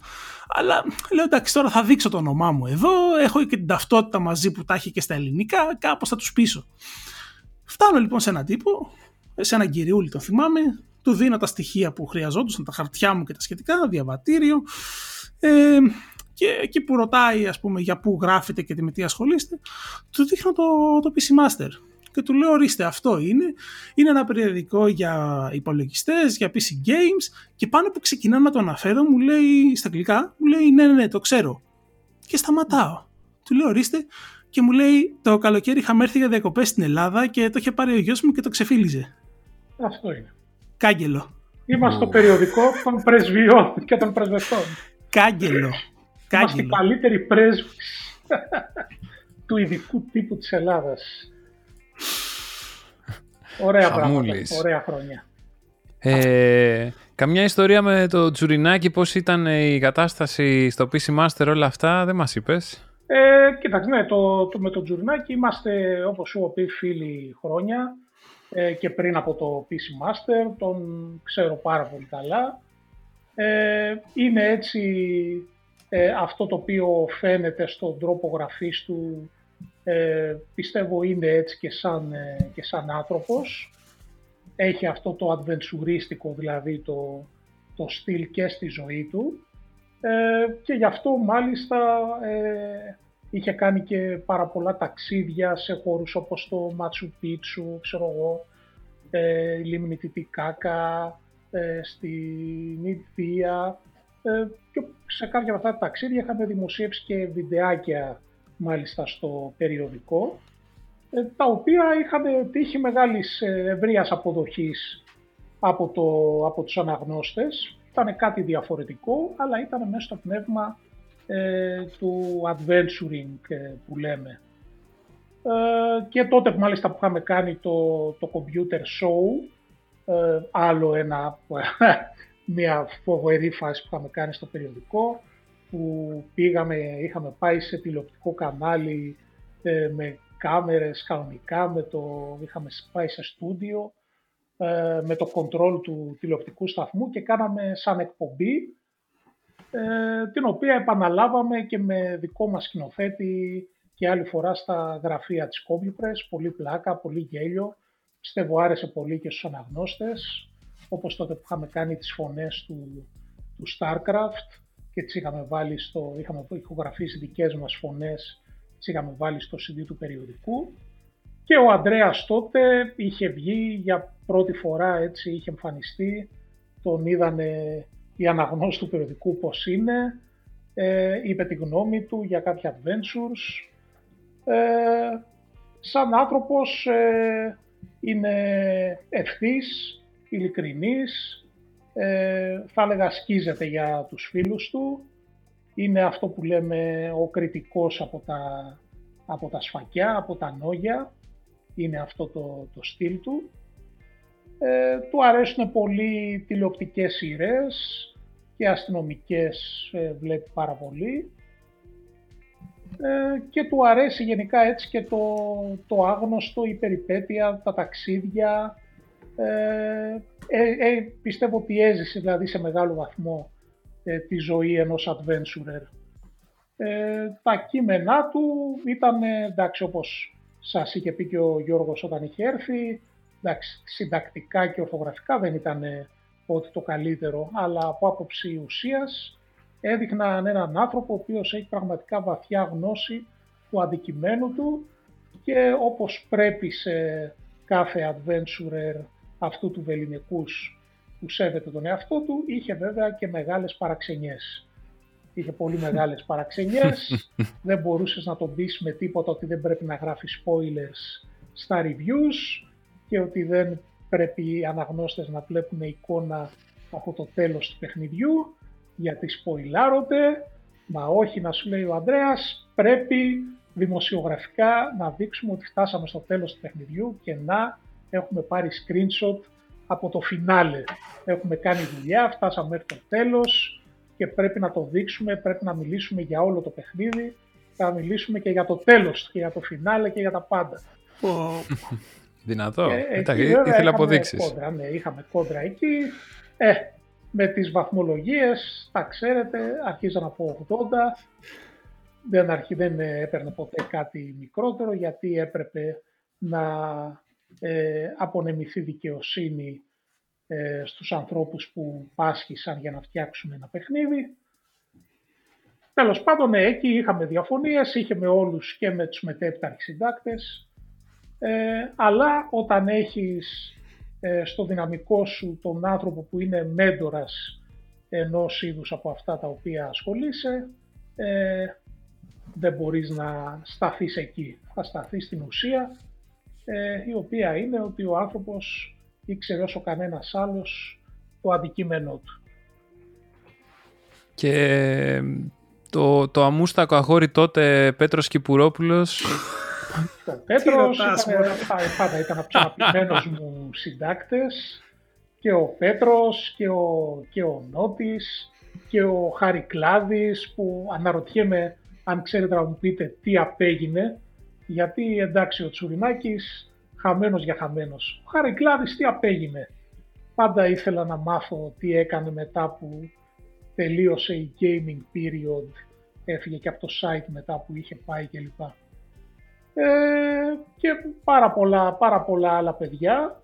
Αλλά λέω εντάξει τώρα θα δείξω το όνομά μου εδώ. Έχω και την ταυτότητα μαζί που τα έχει και στα ελληνικά. Κάπως θα τους πείσω. Φτάνω λοιπόν σε έναν τύπο, σε έναν κυριούλη το θυμάμαι. Του δίνω τα στοιχεία που χρειαζόντουσαν, τα χαρτιά μου και τα σχετικά, διαβατήριο. Ε, και εκεί που ρωτάει ας πούμε για πού γράφετε και με τι ασχολείστε, του δείχνω το, το PC Master και του λέω ορίστε αυτό είναι, είναι ένα περιοδικό για υπολογιστές, για PC games και πάνω που ξεκινάω να το αναφέρω μου λέει στα αγγλικά, μου λέει ναι ναι ναι το ξέρω και σταματάω. Του λέω ορίστε και μου λέει το καλοκαίρι είχαμε έρθει για διακοπές στην Ελλάδα και το είχε πάρει ο γιος μου και το ξεφύλιζε. Αυτό είναι. Κάγκελο. Είμαστε στο περιοδικό των πρεσβειών και των πρεσβευτών. Κάγκελο. Είμαστε οι καλύτεροι πρέσβεις του ειδικού τύπου της Ελλάδας. Ωραία πράγματα, ωραία χρόνια. Ε, καμιά ιστορία με το Τζουρινάκι, πώς ήταν η κατάσταση στο PC Master, όλα αυτά, δεν μας είπες; Ε, κοίταξε, ναι, το, το, με το Τζουρινάκι είμαστε, όπως σου πει, φίλοι χρόνια ε, και πριν από το PC Master, τον ξέρω πάρα πολύ καλά. Ε, είναι έτσι ε, αυτό το οποίο φαίνεται στον τρόπο γραφής του Ε, πιστεύω είναι έτσι και σαν, ε, και σαν άνθρωπος. Έχει αυτό το αδβεντσουρίστικο, δηλαδή το, το στυλ και στη ζωή του. Ε, και γι' αυτό μάλιστα ε, είχε κάνει και πάρα πολλά ταξίδια σε χώρους όπως το Μάτσου Πίτσου, ξέρω εγώ, ε, Λίμνη Τιτικάκα, ε, στην Ινδία ε, και σε κάποια από αυτά τα ταξίδια είχαμε δημοσίευσει και βιντεάκια μάλιστα στο περιοδικό ε, τα οποία είχαν τύχει μεγάλης ε, ευρείας αποδοχής από, το, από τους αναγνώστες. Ήταν κάτι διαφορετικό, αλλά ήταν μέσα στο πνεύμα ε, του adventuring που λέμε. και τότε μάλιστα που είχαμε κάνει το, το computer show, άλλο ένα, μια φοβερή φάση που είχαμε κάνει στο περιοδικό, που πήγαμε, είχαμε πάει σε τηλεοπτικό κανάλι ε, με κάμερες κανονικά, με το, είχαμε πάει σε στούντιο ε, με το control του τηλεοπτικού σταθμού και κάναμε σαν εκπομπή ε, την οποία επαναλάβαμε και με δικό μας σκηνοθέτη και άλλη φορά στα γραφεία της CompuPress, πολύ πλάκα, πολύ γέλιο. Πιστεύω άρεσε πολύ και στους αναγνώστες, όπως τότε που είχαμε κάνει τις φωνές του, του StarCraft και τις είχαμε βάλει στο, είχαμε ηχογραφήσει δικές μας φωνές, τις είχαμε βάλει στο CD του περιοδικού. Και ο Ανδρέας τότε είχε βγει για πρώτη φορά έτσι, είχε εμφανιστεί, τον είδανε οι αναγνώσεις του περιοδικού πώς είναι, ε, είπε τη γνώμη του για κάποια adventures. Ε, σαν άνθρωπος ε, είναι ευθύς, ειλικρινής, ε, θα έλεγα σκίζεται για τους φίλους του. Είναι αυτό που λέμε ο κριτικός από τα, από τα σφακιά, από τα νόγια. Είναι αυτό το, το στυλ του. Ε, του αρέσουν πολύ τηλεοπτικές σειρές και αστυνομικές ε, βλέπει πάρα πολύ. Ε, και του αρέσει γενικά έτσι και το, το άγνωστο, η περιπέτεια, τα ταξίδια, ε, ε, ε, πιστεύω ότι έζησε δηλαδή σε μεγάλο βαθμό ε, τη ζωή ενός adventurer. Ε, τα κείμενά του ήταν, εντάξει, όπως σας είχε πει και ο Γιώργος όταν είχε έρθει, εντάξει, συντακτικά και ορθογραφικά δεν ήταν ότι το καλύτερο, αλλά από άποψη ουσίας έδειχναν έναν άνθρωπο ο οποίος έχει πραγματικά βαθιά γνώση του αντικειμένου του και όπως πρέπει σε κάθε adventurer αυτού του βεληνικούς που σέβεται τον εαυτό του, είχε βέβαια και μεγάλες παραξενιές. Είχε πολύ μεγάλες παραξενιές, δεν μπορούσες να τον πεις με τίποτα ότι δεν πρέπει να γράφεις spoilers στα reviews και ότι δεν πρέπει οι αναγνώστες να βλέπουν εικόνα από το τέλος του παιχνιδιού γιατί σποϊλάρονται, μα όχι να σου λέει ο Ανδρέας, πρέπει δημοσιογραφικά να δείξουμε ότι φτάσαμε στο τέλος του παιχνιδιού και να έχουμε πάρει screenshot από το φινάλε. Έχουμε κάνει δουλειά, φτάσαμε μέχρι το τέλος και πρέπει να το δείξουμε, πρέπει να μιλήσουμε για όλο το παιχνίδι, θα μιλήσουμε και για το τέλος και για το φινάλε και για τα πάντα. Δυνατό. Ε, ήθελα αποδείξεις. Κόντρα, ναι, είχαμε κόντρα εκεί. Ε, με τις βαθμολογίες, τα ξέρετε, αρχίζαν από 80. Δεν, αρχί, δεν έπαιρνε ποτέ κάτι μικρότερο γιατί έπρεπε να ε, απονεμηθεί δικαιοσύνη ε, στους ανθρώπους που πάσχησαν για να φτιάξουν ένα παιχνίδι. Τέλος πάντων, ναι, εκεί είχαμε διαφωνίες, είχε με όλους και με τους μετέπειτα συντάκτες, ε, αλλά όταν έχεις ε, στο δυναμικό σου τον άνθρωπο που είναι μέντορας ενός είδους από αυτά τα οποία ασχολείσαι, ε, δεν μπορείς να σταθείς εκεί. Θα σταθείς στην ουσία ε, η οποία είναι ότι ο άνθρωπος ήξερε όσο κανένας άλλος το αντικείμενό του. Και το, το αμούστακο αγόρι τότε Πέτρος Κυπουρόπουλος. Το Πέτρος ήταν, πάντα ήταν από τους αγαπημένους μου συντάκτες. Και ο Πέτρος και ο, και ο Νότης και ο Χαρικλάδης που αναρωτιέμαι αν ξέρετε να μου πείτε τι απέγινε γιατί εντάξει ο Τσουρινάκης χαμένος για χαμένος. Ο Χαρικλάδης τι απέγινε. Πάντα ήθελα να μάθω τι έκανε μετά που τελείωσε η gaming period, έφυγε και από το site μετά που είχε πάει κλπ. Ε, και πάρα πολλά, πάρα πολλά άλλα παιδιά.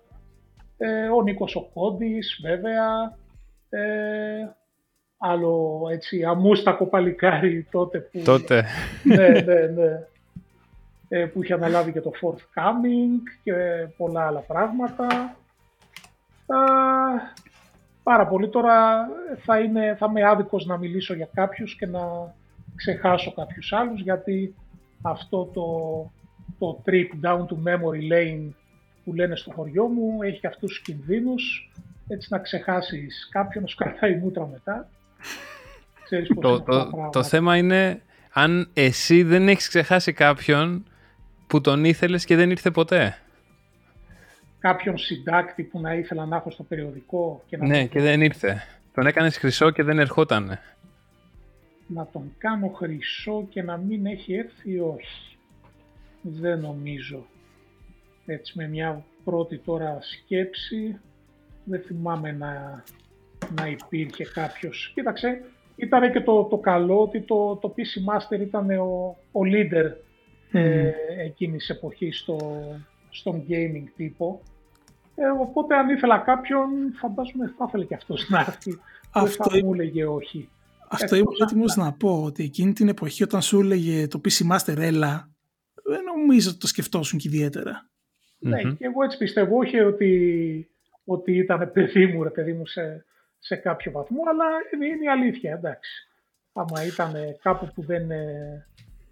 Ε, ο Νίκος ο Κόντης, βέβαια. Ε, άλλο έτσι αμούστακο παλικάρι τότε που... Τότε. ναι, ναι, ναι. Ε, που είχε αναλάβει και το Forthcoming και πολλά άλλα πράγματα. πάρα πολύ. Τώρα θα, είναι, θα είμαι άδικος να μιλήσω για κάποιους και να ξεχάσω κάποιους άλλους γιατί αυτό το, το trip down to memory lane που λένε στο χωριό μου έχει αυτούς τους κινδύνους έτσι να ξεχάσεις κάποιον να σου κρατάει μούτρα μετά. Ξέρεις το, το, το θέμα είναι αν εσύ δεν έχεις ξεχάσει κάποιον που τον ήθελες και δεν ήρθε ποτέ; Κάποιον συντάκτη που να ήθελα να έχω στο περιοδικό. Και να ναι, και δεν ήρθε. Τον έκανες χρυσό και δεν ερχόταν. Να τον κάνω χρυσό και να μην έχει έρθει, όχι. Δεν νομίζω. Έτσι με μια πρώτη τώρα σκέψη, δεν θυμάμαι να, να υπήρχε κάποιος. Κοίταξε, ήταν και το, το καλό ότι το, το PC Master ήταν ο, ο leader ε, εκείνης της εποχής στο, στον gaming τύπο. Ε, οπότε αν ήθελα κάποιον, φαντάζομαι θα ήθελε και αυτός να έρθει. Αυτό θα μου έλεγε όχι. Αυτό ήμουν έτοιμος να πω, ότι εκείνη την εποχή όταν σου έλεγε το PC Master έλα, δεν νομίζω ότι το σκεφτόσουν και ιδιαίτερα. Ναι, και εγώ έτσι πιστεύω, όχι ότι, ότι ήταν παιδί μου, ρε παιδί μου, σε, σε κάποιο βαθμό, αλλά είναι η αλήθεια, εντάξει. Άμα ήταν κάπου που δεν,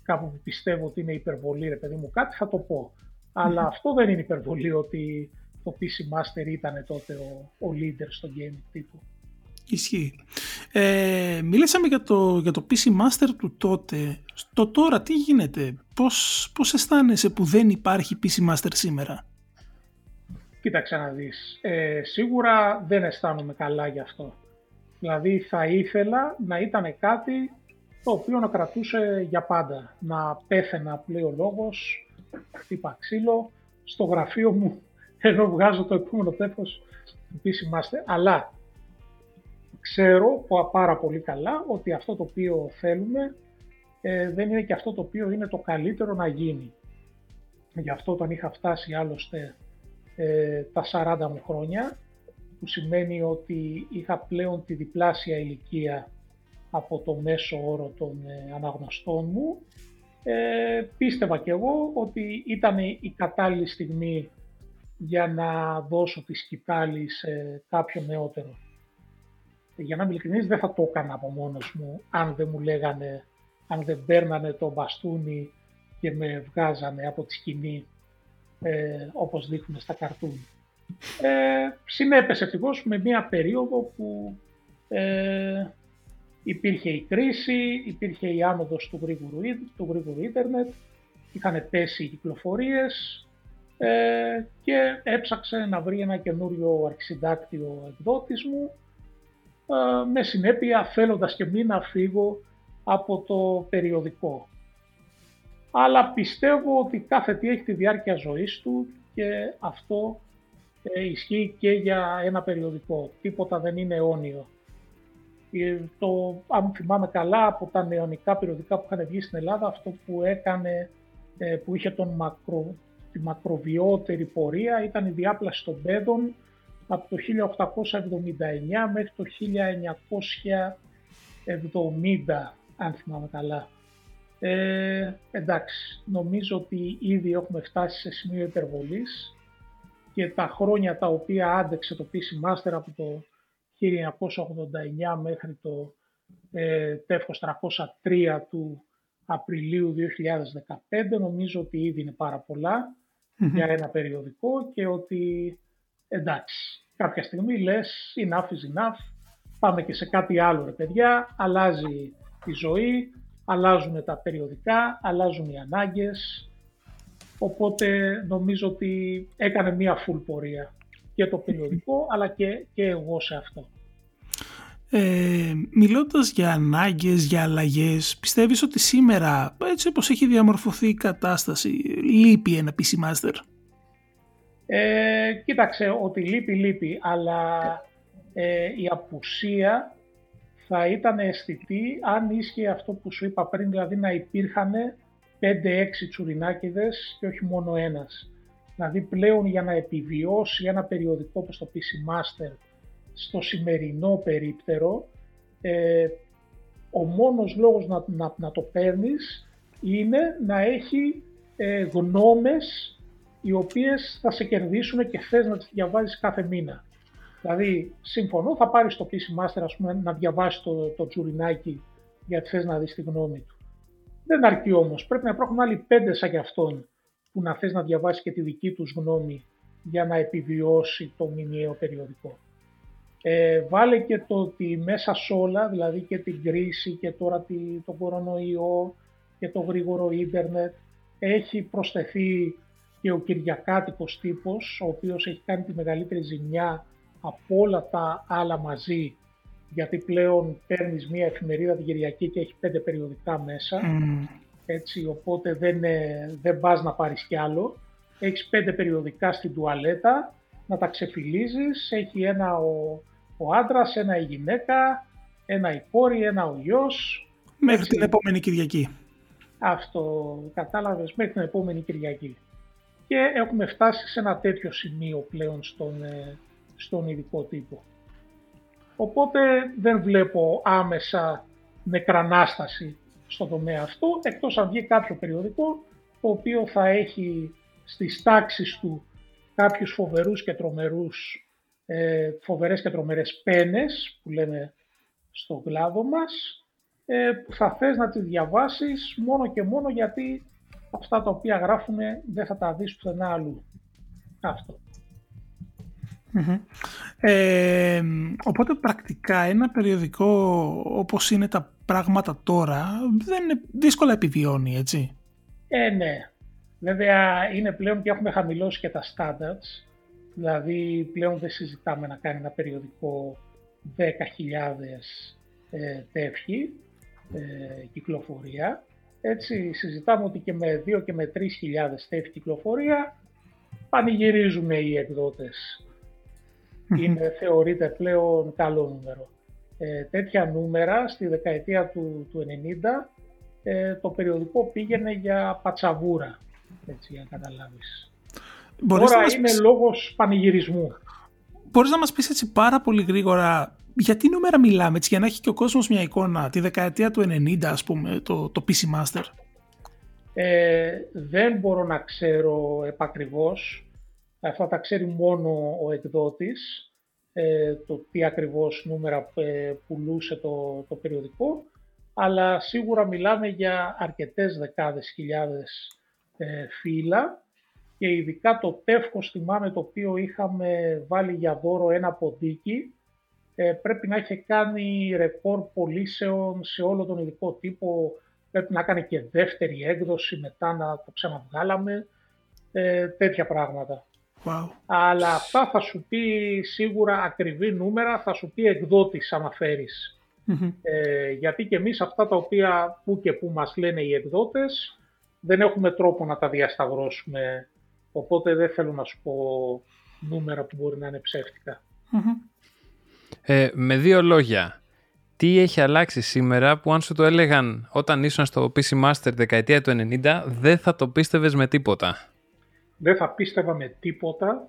κάπου που πιστεύω ότι είναι υπερβολή, ρε παιδί μου, κάτι θα το πω. Αλλά αυτό δεν είναι υπερβολή ότι το PC Master ήταν τότε ο, ο leader στο game τύπου. Ισχύει. Ε, μιλήσαμε για το, για το PC Master του τότε. Το τώρα τι γίνεται, πώς, πώς αισθάνεσαι που δεν υπάρχει PC Master σήμερα; Κοίταξε να δεις. Ε, σίγουρα δεν αισθάνομαι καλά γι' αυτό. Δηλαδή θα ήθελα να ήταν κάτι το οποίο να κρατούσε για πάντα. Να πέθαινα που λέει ο λόγος, χτύπα ξύλο, στο γραφείο μου, ενώ βγάζω το επόμενο τέφος του PC Master. Αλλά ξέρω πάρα πολύ καλά ότι αυτό το οποίο θέλουμε ε, δεν είναι και αυτό το οποίο είναι το καλύτερο να γίνει. Γι' αυτό όταν είχα φτάσει άλλωστε ε, τα 40 μου χρόνια, που σημαίνει ότι είχα πλέον τη διπλάσια ηλικία από το μέσο όρο των ε, αναγνωστών μου. Ε, πίστευα κι εγώ ότι ήταν η κατάλληλη στιγμή για να δώσω τη σκητάλη σε κάποιον νεότερο. Για να είμαι ειλικρινής δεν θα το έκανα από μόνος μου αν δεν μου λέγανε, αν δεν παίρνανε το μπαστούνι και με βγάζανε από τη σκηνή ε, όπως δείχνουν στα καρτούν. Ε, συνέπεσε ευτυχώς με μια περίοδο που ε, υπήρχε η κρίση, υπήρχε η άνοδος του γρήγορου, του γρήγορου ίντερνετ, είχαν πέσει οι κυκλοφορίες ε, και έψαξε να βρει ένα καινούριο αρχισυντάκτιο εκδότης μου ε, με συνέπεια θέλοντας και μη να φύγω από το περιοδικό. Αλλά πιστεύω ότι κάθε τι έχει τη διάρκεια ζωής του και αυτό ε, ισχύει και για ένα περιοδικό. Τίποτα δεν είναι αιώνιο. Ε, το, αν θυμάμαι καλά από τα νεωνικά περιοδικά που είχαν βγει στην Ελλάδα, αυτό που έκανε, ε, που είχε τον μακρο, τη μακροβιότερη πορεία ήταν η διάπλαση των παιδών από το 1879 μέχρι το 1970, αν θυμάμαι καλά. Ε, εντάξει, νομίζω ότι ήδη έχουμε φτάσει σε σημείο υπερβολής και τα χρόνια τα οποία άντεξε το PC Master από το 1989 μέχρι το ε, τεύχος 303 του Απριλίου 2015 νομίζω ότι ήδη είναι πάρα για ένα περιοδικό και ότι εντάξει, κάποια στιγμή λες enough is enough, πάμε και σε κάτι άλλο ρε παιδιά, αλλάζει η ζωή, αλλάζουν τα περιοδικά, αλλάζουν οι ανάγκες, οπότε νομίζω ότι έκανε μία full πορεία και το περιοδικό αλλά και, και εγώ σε αυτό. Ε, μιλώντας για ανάγκες, για αλλαγές, πιστεύεις ότι σήμερα, έτσι όπως έχει διαμορφωθεί η κατάσταση, λείπει ένα PC Master? Ε, κοίταξε, ότι λείπει, λείπει, αλλά ε, η απουσία θα ήταν αισθητή αν ίσχυε αυτό που σου είπα πριν, δηλαδή να υπήρχαν 5-6 τσουρινάκιδες και όχι μόνο ένας. Δηλαδή πλέον για να επιβιώσει ένα περιοδικό όπως το PC Master στο σημερινό περίπτερο, ε, ο μόνος λόγος να, να, να το παίρνεις είναι να έχει ε, γνώμες οι οποίες θα σε κερδίσουν και θες να τις διαβάζεις κάθε μήνα. Δηλαδή, συμφωνώ, θα πάρεις το PC Master ας πούμε, να διαβάσεις το, το τσουρινάκι γιατί θες να δεις τη γνώμη του. Δεν αρκεί όμως, πρέπει να υπάρχουν άλλοι πέντε σαν και αυτόν που να θες να διαβάσεις και τη δική τους γνώμη για να επιβιώσει το μηνιαίο περιοδικό. Ε, βάλε και το ότι μέσα σε όλα, δηλαδή και την κρίση και τώρα το κορονοϊό και το γρήγορο ίντερνετ, έχει προσθεθεί και ο Κυριακάτικος τύπος, ο οποίος έχει κάνει τη μεγαλύτερη ζημιά από όλα τα άλλα μαζί, γιατί πλέον παίρνεις μία εφημερίδα την Κυριακή και έχει πέντε περιοδικά μέσα, έτσι, οπότε δεν, δεν πας να πάρεις κι άλλο. Έχεις πέντε περιοδικά στην τουαλέτα, να τα ξεφυλίζεις, έχει ένα ο, ο άντρας, ένα η γυναίκα, ένα η κόρη, ένα ο γιος. Μέχρι την επόμενη Κυριακή. Αυτό, κατάλαβες, μέχρι την επόμενη Κυριακή. Και έχουμε φτάσει σε ένα τέτοιο σημείο πλέον στον, ε, στον ειδικό τύπο. Οπότε δεν βλέπω άμεσα νεκρανάσταση στον τομέα αυτό, εκτός αν βγει κάποιο περιοδικό το οποίο θα έχει στις τάξεις του κάποιους φοβερούς και τρομερούς, ε, φοβερές και τρομερές πένες που λέμε στον κλάδο μας, ε, που θα θες να τις διαβάσεις μόνο και μόνο γιατί αυτά τα οποία γράφουν δεν θα τα δεις πουθενά αλλού. Αυτό. Ε, οπότε πρακτικά ένα περιοδικό όπως είναι τα πράγματα τώρα δεν είναι δύσκολα επιβιώνει, έτσι. Ε, ναι. Βέβαια είναι πλέον και έχουμε χαμηλώσει και τα standards. Δηλαδή πλέον δεν συζητάμε να κάνει ένα περιοδικό 10.000 ε, τεύχη ε, κυκλοφορία. Έτσι συζητάμε ότι και με 2 και με 3.000 τεύχη κυκλοφορία πανηγυρίζουν οι εκδότες. Είναι, θεωρείται πλέον καλό νούμερο. Ε, τέτοια νούμερα στη δεκαετία του, του 90 ε, το περιοδικό πήγαινε για πατσαβούρα, έτσι για να καταλάβεις. Μπορείς Τώρα είναι πεις... λόγος πανηγυρισμού. Μπορείς να μας πεις έτσι πάρα πολύ γρήγορα γιατί νούμερα μιλάμε, έτσι, για να έχει και ο κόσμος μια εικόνα, τη δεκαετία του 90 ας πούμε, το, το PC Master; Ε, δεν μπορώ να ξέρω επακριβώς, αυτά τα ξέρει μόνο ο εκδότης, ε, το τι ακριβώς νούμερα ε, πουλούσε το, το περιοδικό, αλλά σίγουρα μιλάμε για αρκετές δεκάδες χιλιάδες ε, φύλλα και ειδικά το τεύχος θυμάμαι το οποίο είχαμε βάλει για δώρο ένα ποντίκι ε, πρέπει να έχει κάνει ρεκόρ πωλήσεων σε όλο τον ειδικό τύπο πρέπει να κάνει και δεύτερη έκδοση μετά να το ξαναβγάλαμε ε, τέτοια πράγματα. Wow. Αλλά αυτά θα σου πει σίγουρα ακριβή νούμερα, θα σου πει εκδότης άμα ε, γιατί και εμείς αυτά τα οποία που και που μας λένε οι εκδότες δεν έχουμε τρόπο να τα διασταυρώσουμε. Οπότε δεν θέλω να σου πω νούμερα που μπορεί να είναι Ε, με δύο λόγια, τι έχει αλλάξει σήμερα που αν σου το έλεγαν όταν ήσουν στο PC Master δεκαετία του 90 δεν θα το πίστευες με τίποτα; Δεν θα πίστευα με τίποτα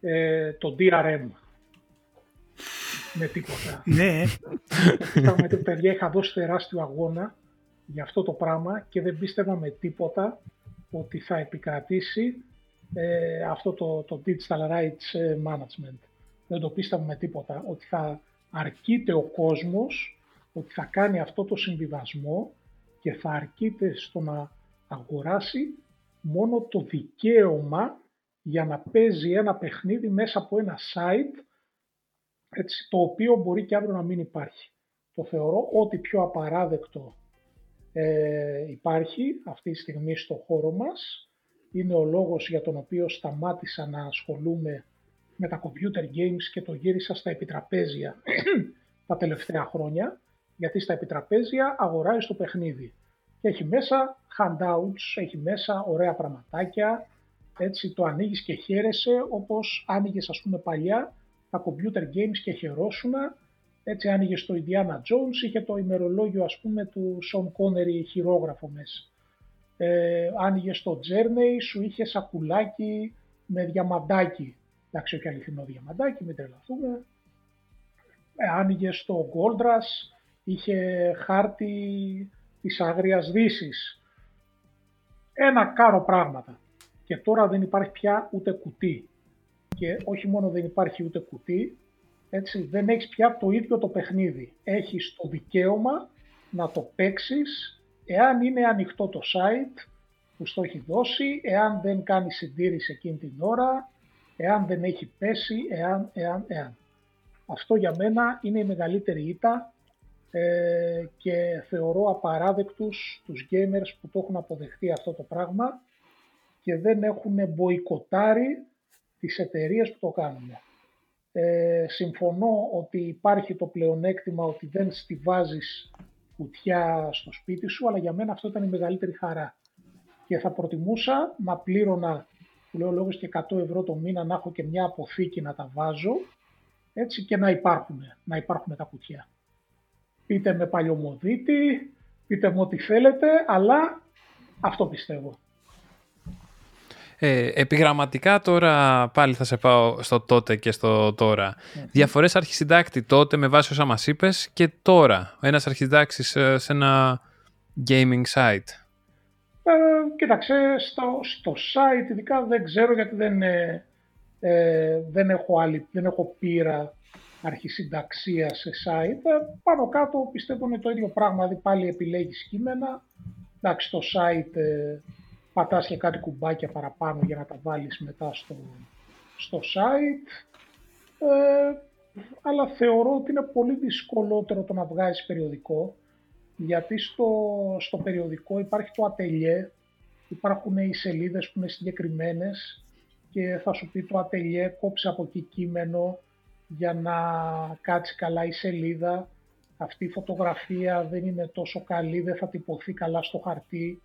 ε, το DRM με τίποτα. Ναι. με παιδιά είχα δώσει τεράστιο αγώνα για αυτό το πράγμα και δεν πίστευα με τίποτα ότι θα επικρατήσει ε, αυτό το, το digital rights ε, management. Δεν το πίστευα με τίποτα ότι θα αρκείται ο κόσμος ότι θα κάνει αυτό το συμβιβασμό και θα αρκείται στο να αγοράσει μόνο το δικαίωμα για να παίζει ένα παιχνίδι μέσα από ένα site έτσι, το οποίο μπορεί και αύριο να μην υπάρχει. Το θεωρώ ότι πιο απαράδεκτο ε, υπάρχει αυτή τη στιγμή στο χώρο μας. Είναι ο λόγος για τον οποίο σταμάτησα να ασχολούμαι με τα computer games και το γύρισα στα επιτραπέζια τα τελευταία χρόνια, γιατί στα επιτραπέζια αγοράζει το παιχνίδι. Και έχει μέσα handouts, έχει μέσα ωραία πραγματάκια, έτσι το ανοίγεις και χαίρεσαι όπως άνοιγες ας πούμε παλιά τα computer games και χαιρόσουν. Έτσι άνοιγες στο Indiana Jones, είχε το ημερολόγιο ας πούμε του Sean Connery χειρόγραφο μέσα. Ε, άνοιγε το Journey, σου είχε σακουλάκι με διαμαντάκι. Εντάξει, όχι αληθινό διαμαντάκι, μην τρελαθούμε. Ε, άνοιγε το Gold Rush, είχε χάρτη της Άγριας Δύσης. Ένα κάρο πράγματα. Και τώρα δεν υπάρχει πια ούτε κουτί. Και όχι μόνο δεν υπάρχει ούτε κουτί, έτσι, δεν έχεις πια το ίδιο το παιχνίδι. Έχεις το δικαίωμα να το παίξεις εάν είναι ανοιχτό το site που στο έχει δώσει, εάν δεν κάνει συντήρηση εκείνη την ώρα, εάν δεν έχει πέσει, εάν, εάν, εάν. Αυτό για μένα είναι η μεγαλύτερη ήττα ε, και θεωρώ απαράδεκτους τους gamers που το έχουν αποδεχτεί αυτό το πράγμα και δεν έχουν μποϊκοτάρει τις εταιρείες που το κάνουν. Ε, συμφωνώ ότι υπάρχει το πλεονέκτημα ότι δεν στηβάζεις κουτιά στο σπίτι σου, αλλά για μένα αυτό ήταν η μεγαλύτερη χαρά. Και θα προτιμούσα να πλήρωνα, που λέω λόγος και 100 ευρώ το μήνα, να έχω και μια αποθήκη να τα βάζω, έτσι και να υπάρχουν, να υπάρχουν τα κουτιά. Πείτε με παλιωμοδίτη, πείτε με ό,τι θέλετε, αλλά αυτό πιστεύω. Ε, επιγραμματικά τώρα πάλι θα σε πάω στο τότε και στο τώρα. Mm-hmm. Διαφορές αρχισυντάκτη τότε με βάση όσα μας είπες και τώρα. Ένας αρχισυντάξης σε, σε ένα gaming site. Ε, κοίταξε, στο, στο site ειδικά δεν ξέρω γιατί δεν, ε, ε δεν, έχω, άλλη, δεν έχω πείρα αρχισυνταξία σε site. Ε, πάνω κάτω πιστεύω είναι το ίδιο πράγμα, δηλαδή πάλι επιλέγεις κείμενα. Εντάξει, το site ε, πατάς και κάτι κουμπάκια παραπάνω για να τα βάλεις μετά στο, στο site. Ε, αλλά θεωρώ ότι είναι πολύ δυσκολότερο το να βγάζεις περιοδικό, γιατί στο, στο περιοδικό υπάρχει το ατελιέ, υπάρχουν οι σελίδες που είναι συγκεκριμένες και θα σου πει το ατελιέ κόψε από εκεί κείμενο για να κάτσει καλά η σελίδα. Αυτή η φωτογραφία δεν είναι τόσο καλή, δεν θα τυπωθεί καλά στο χαρτί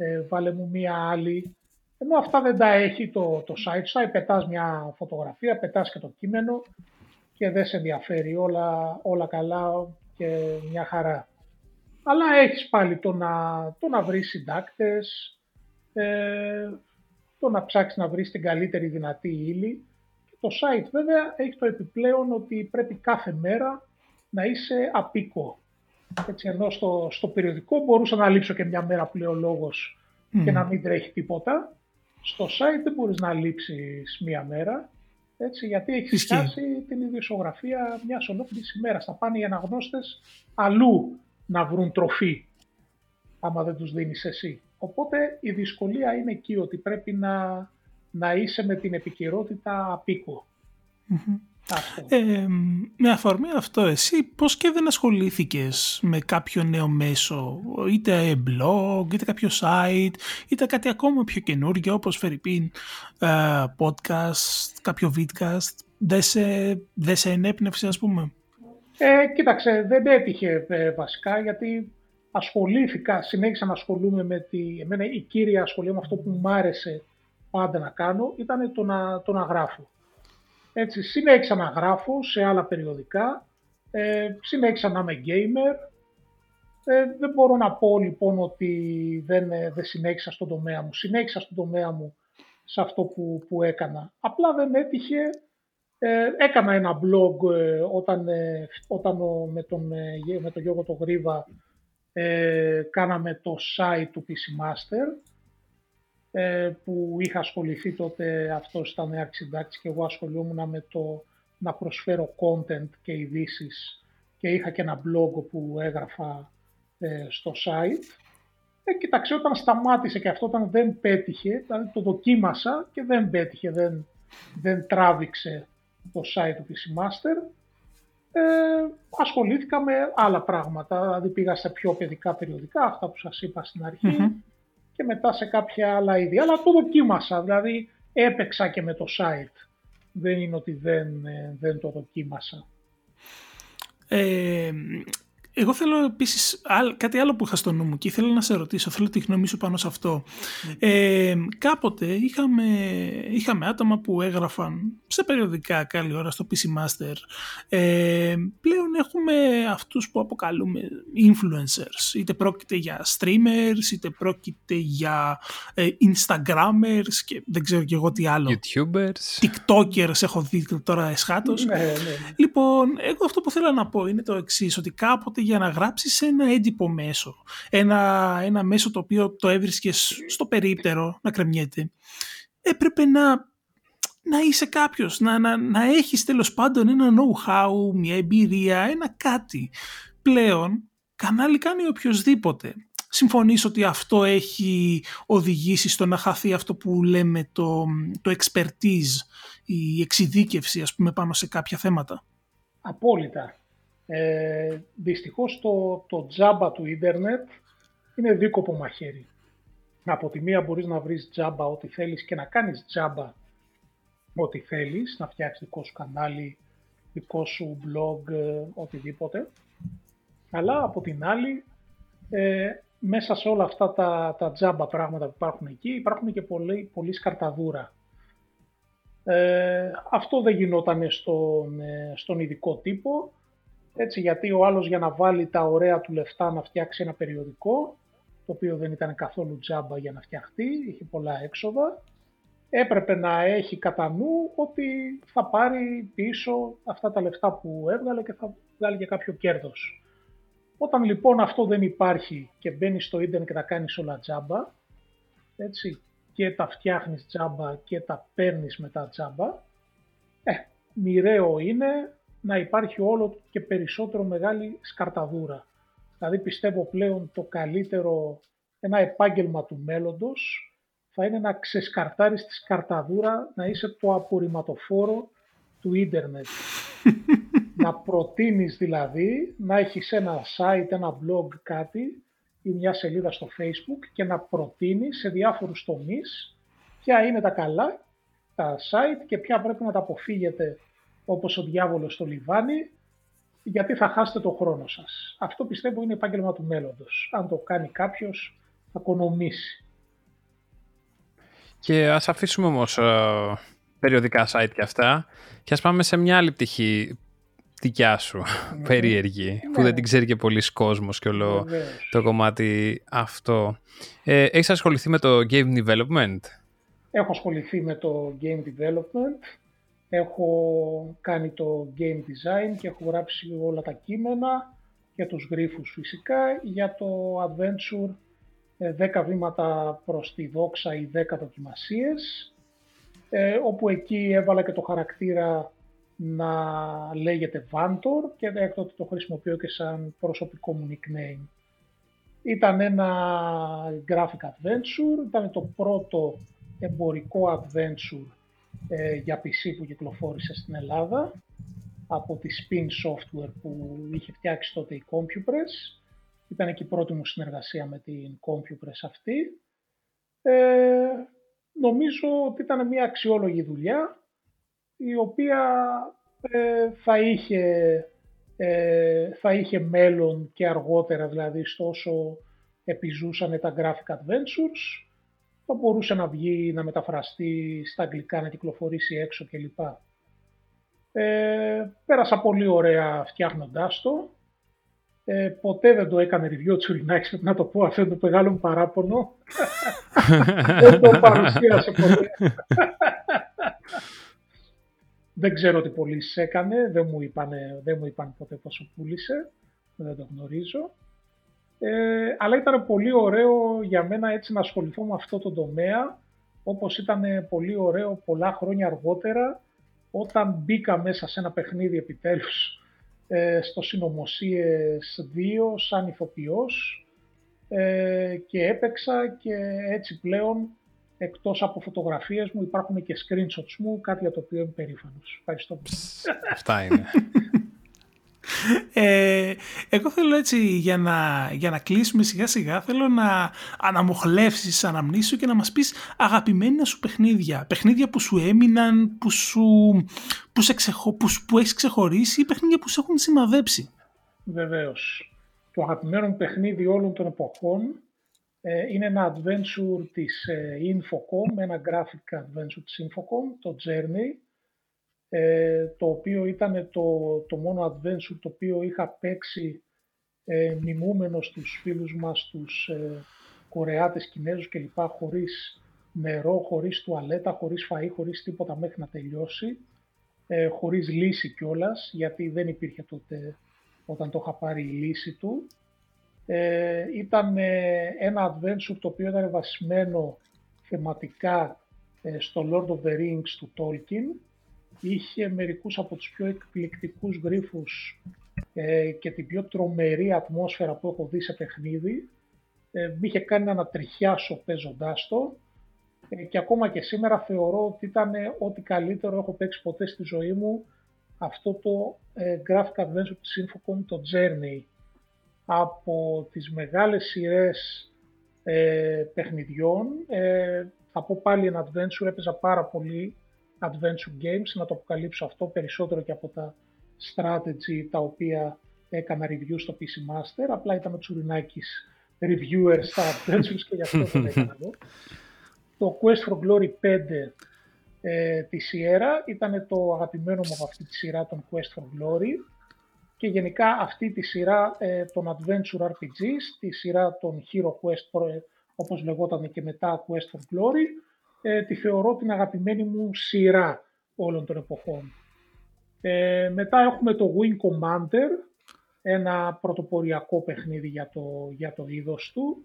ε, βάλε μου μία άλλη. Ενώ αυτά δεν τα έχει το, το site. Site πετάς μια φωτογραφία, πετάς και το κείμενο και δεν σε ενδιαφέρει όλα, όλα καλά και μια χαρά. Αλλά έχεις πάλι το να, το να βρεις συντάκτες, ε, το να ψάξεις να βρεις την καλύτερη δυνατή ύλη. το site βέβαια έχει το επιπλέον ότι πρέπει κάθε μέρα να είσαι απίκο. Έτσι, ενώ στο, στο περιοδικό μπορούσα να λείψω και μια μέρα που λέει ο λόγος και να μην τρέχει τίποτα. Στο site δεν μπορείς να λείψεις μια μέρα, έτσι, γιατί έχεις χάσει την ιδιοσιογραφία μιας ολόκληρης ημέρας. Θα πάνε οι αναγνώστες αλλού να βρουν τροφή, άμα δεν τους δίνεις εσύ. Οπότε η δυσκολία είναι εκεί ότι πρέπει να, να είσαι με την επικαιρότητα ε, με αφορμή αυτό, εσύ πώς και δεν ασχολήθηκες με κάποιο νέο μέσο, είτε blog, είτε κάποιο site, είτε κάτι ακόμα πιο καινούργιο, όπως Φερρυπίν, ε, podcast, κάποιο vidcast, δεν σε, δεν σε ενέπνευσε ας πούμε; Ε, κοίταξε, δεν έτυχε ε, βασικά, γιατί ασχολήθηκα, συνέχισα να ασχολούμαι με τη... Εμένα η κύρια ασχολία με αυτό που μου άρεσε πάντα να κάνω ήταν το να, το να γράφω. Έτσι, συνέχισα να γράφω σε άλλα περιοδικά, ε, συνέχισα να είμαι gamer. Ε, δεν μπορώ να πω λοιπόν ότι δεν, ε, δεν συνέχισα στον τομέα μου. Συνέχισα στον τομέα μου σε αυτό που, που έκανα. Απλά δεν έτυχε. Ε, έκανα ένα blog ε, όταν, όταν με, τον, με τον Γιώργο το Γρίβα κάναμε το site του PC Master ε, που είχα ασχοληθεί τότε, αυτό ήταν αρχισυντάκτη και εγώ ασχολούμουν με το να προσφέρω content και ειδήσεις και είχα και ένα blog που έγραφα ε, στο site. Ε, κοιτάξτε, όταν σταμάτησε και αυτό όταν δεν πέτυχε, δηλαδή το δοκίμασα και δεν πέτυχε, δεν, δεν τράβηξε το site του PC Master, ε, ασχολήθηκα με άλλα πράγματα, δηλαδή πήγα σε πιο παιδικά περιοδικά, αυτά που σας είπα στην αρχη και μετά σε κάποια άλλα είδη. Αλλά το δοκίμασα, δηλαδή έπαιξα και με το site. Δεν είναι ότι δεν, ε, δεν το δοκίμασα. Ε, εγώ θέλω επίσης κάτι άλλο που είχα στο νου μου και ήθελα να σε ρωτήσω, θέλω τη γνώμη σου πάνω σε αυτό. Ε, κάποτε είχαμε, είχαμε άτομα που έγραφαν σε περιοδικά καλή ώρα στο PC Master. Ε, πλέον έχουμε αυτούς που αποκαλούμε influencers, είτε πρόκειται για streamers, είτε πρόκειται για ε, instagrammers και δεν ξέρω και εγώ τι άλλο. YouTubers. TikTokers έχω δει τώρα εσχάτως. Ναι, ναι. Λοιπόν, εγώ αυτό που θέλω να πω είναι το εξής ότι κάποτε για να γράψεις ένα έντυπο μέσο, ένα, ένα μέσο το οποίο το έβρισκες στο περίπτερο να κρεμιέται, έπρεπε να, να είσαι κάποιος, να, να, να έχεις τέλος πάντων ένα know-how, μια εμπειρία, ένα κάτι. Πλέον, κανάλι κάνει οποιοδήποτε. Συμφωνείς ότι αυτό έχει οδηγήσει στο να χαθεί αυτό που λέμε το, το expertise, η εξειδίκευση ας πούμε πάνω σε κάποια θέματα; Απόλυτα. Ε, δυστυχώς το, το τζάμπα του ίντερνετ είναι δίκοπο μαχαίρι. Από τη μία μπορείς να βρεις τζάμπα ό,τι θέλεις και να κάνεις τζάμπα ό,τι θέλεις, να φτιάξεις δικό σου κανάλι, δικό σου blog, ε, οτιδήποτε. Αλλά από την άλλη, ε, μέσα σε όλα αυτά τα, τα τζάμπα πράγματα που υπάρχουν εκεί, υπάρχουν και πολλή, πολλή σκαρταδούρα. Ε, αυτό δεν γινόταν στον, ε, στον ειδικό τύπο, έτσι, γιατί ο άλλος για να βάλει τα ωραία του λεφτά να φτιάξει ένα περιοδικό, το οποίο δεν ήταν καθόλου τζάμπα για να φτιαχτεί, είχε πολλά έξοδα, έπρεπε να έχει κατά νου ότι θα πάρει πίσω αυτά τα λεφτά που έβγαλε και θα βγάλει και κάποιο κέρδος. Όταν λοιπόν αυτό δεν υπάρχει και μπαίνεις στο ίντερνετ και τα κάνεις όλα τζάμπα, έτσι, και τα φτιάχνεις τζάμπα και τα παίρνεις μετά τζάμπα, ε, μοιραίο είναι να υπάρχει όλο και περισσότερο μεγάλη σκαρταδούρα. Δηλαδή πιστεύω πλέον το καλύτερο, ένα επάγγελμα του μέλλοντος θα είναι να ξεσκαρτάρεις τη σκαρταδούρα, να είσαι το απορριμματοφόρο του ίντερνετ. να προτείνεις δηλαδή, να έχεις ένα site, ένα blog, κάτι ή μια σελίδα στο facebook και να προτείνεις σε διάφορους τομείς ποια είναι τα καλά, τα site και ποια πρέπει να τα αποφύγετε όπως ο διάβολος στο λιβάνι, γιατί θα χάσετε το χρόνο σας. Αυτό πιστεύω είναι επάγγελμα του μέλλοντος. Αν το κάνει κάποιος, θα οικονομήσει. Και ας αφήσουμε όμως ε, περιοδικά site και αυτά και ας πάμε σε μια άλλη πτυχή δικιά σου, ναι. περίεργη, που δεν ναι. την ξέρει και πολλοί κόσμος και όλο το κομμάτι αυτό. Ε, έχεις ασχοληθεί με το game development? Έχω ασχοληθεί με το game development Έχω κάνει το game design και έχω γράψει όλα τα κείμενα και τους γρίφους φυσικά για το adventure 10 ε, βήματα προς τη δόξα ή 10 δοκιμασίες ε, όπου εκεί έβαλα και το χαρακτήρα να λέγεται Vantor και έκτοτε το χρησιμοποιώ και σαν προσωπικό μου nickname. Ήταν ένα graphic adventure, ήταν το πρώτο εμπορικό adventure ε, για PC που κυκλοφόρησε στην Ελλάδα από τη Spin Software που είχε φτιάξει τότε η CompuPress. Ήταν και η πρώτη μου συνεργασία με την CompuPress αυτή. Ε, νομίζω ότι ήταν μια αξιόλογη δουλειά η οποία ε, θα, είχε, ε, θα είχε μέλλον και αργότερα δηλαδή στο όσο επιζούσαν τα Graphic Adventures θα μπορούσε να βγει, να μεταφραστεί στα αγγλικά, να κυκλοφορήσει έξω κλπ. Ε, πέρασα πολύ ωραία φτιάχνοντάς το. Ε, ποτέ δεν το έκανε review Τσουρινάκης, να το πω, αυτό είναι το μεγάλο μου παράπονο. δεν το παρουσίασε ποτέ. δεν ξέρω τι πωλήσει έκανε, δεν μου, είπαν, δεν μου είπαν ποτέ πόσο πούλησε, δεν το γνωρίζω. Ε, αλλά ήταν πολύ ωραίο για μένα έτσι να ασχοληθώ με αυτό το τομέα, όπως ήταν πολύ ωραίο πολλά χρόνια αργότερα, όταν μπήκα μέσα σε ένα παιχνίδι επιτέλους ε, στο Συνομωσίες 2 σαν ηθοποιός ε, και έπαιξα και έτσι πλέον εκτός από φωτογραφίες μου υπάρχουν και screenshots μου, κάτι για το οποίο είμαι περήφανος. Ευχαριστώ. Αυτά είναι. Ε, εγώ θέλω έτσι για να, για να κλείσουμε σιγά σιγά θέλω να αναμοχλεύσεις αναμνήσεις και να μας πεις αγαπημένα σου παιχνίδια. Παιχνίδια που σου έμειναν, που, σου, που, σε ξεχω, που, που έχεις ξεχωρίσει ή παιχνίδια που σε έχουν σημαδέψει. Βεβαίως. Το αγαπημένο μου παιχνίδι όλων των εποχών ε, είναι ένα adventure της ε, Infocom, ένα graphic adventure της Infocom, το Journey, ε, το οποίο ήταν το, το μόνο adventure το οποίο είχα παίξει ε, μιμούμενος στους φίλους μας, τους ε, Κορεάτες, Κινέζους κλπ. χωρίς νερό, χωρίς τουαλέτα, χωρίς φαΐ, χωρίς τίποτα μέχρι να τελειώσει, ε, χωρίς λύση κιόλας, γιατί δεν υπήρχε τότε όταν το είχα πάρει η λύση του. Ε, ήταν ε, ένα adventure το οποίο ήταν βασισμένο θεματικά ε, στο Lord of the Rings του Tolkien. Είχε μερικούς από τους πιο εκπληκτικούς γρίφους ε, και την πιο τρομερή ατμόσφαιρα που έχω δει σε παιχνίδι. Ε, είχε κάνει να ανατριχιάσω παίζοντάς το ε, και ακόμα και σήμερα θεωρώ ότι ήταν ό,τι καλύτερο έχω παίξει ποτέ στη ζωή μου αυτό το ε, graphic adventure της Infocom, το Journey. Από τις μεγάλες σειρές ε, παιχνιδιών, ε, θα πω πάλι ένα adventure, έπαιζα πάρα πολύ adventure games, να το αποκαλύψω αυτό περισσότερο και από τα strategy τα οποία έκανα review στο PC Master, απλά ήταν ο Τσουρινάκης reviewers στα adventures και γι' αυτό το έκανα εδώ. Το Quest for Glory 5 ε, της Sierra ήταν το αγαπημένο μου από αυτή τη σειρά των Quest for Glory και γενικά αυτή τη σειρά ε, των Adventure RPGs, τη σειρά των Hero Quest όπως λεγόταν και μετά Quest for Glory, ε, τη θεωρώ την αγαπημένη μου σειρά όλων των εποχών. Ε, μετά έχουμε το Wing Commander, ένα πρωτοποριακό παιχνίδι για το, για το είδος του.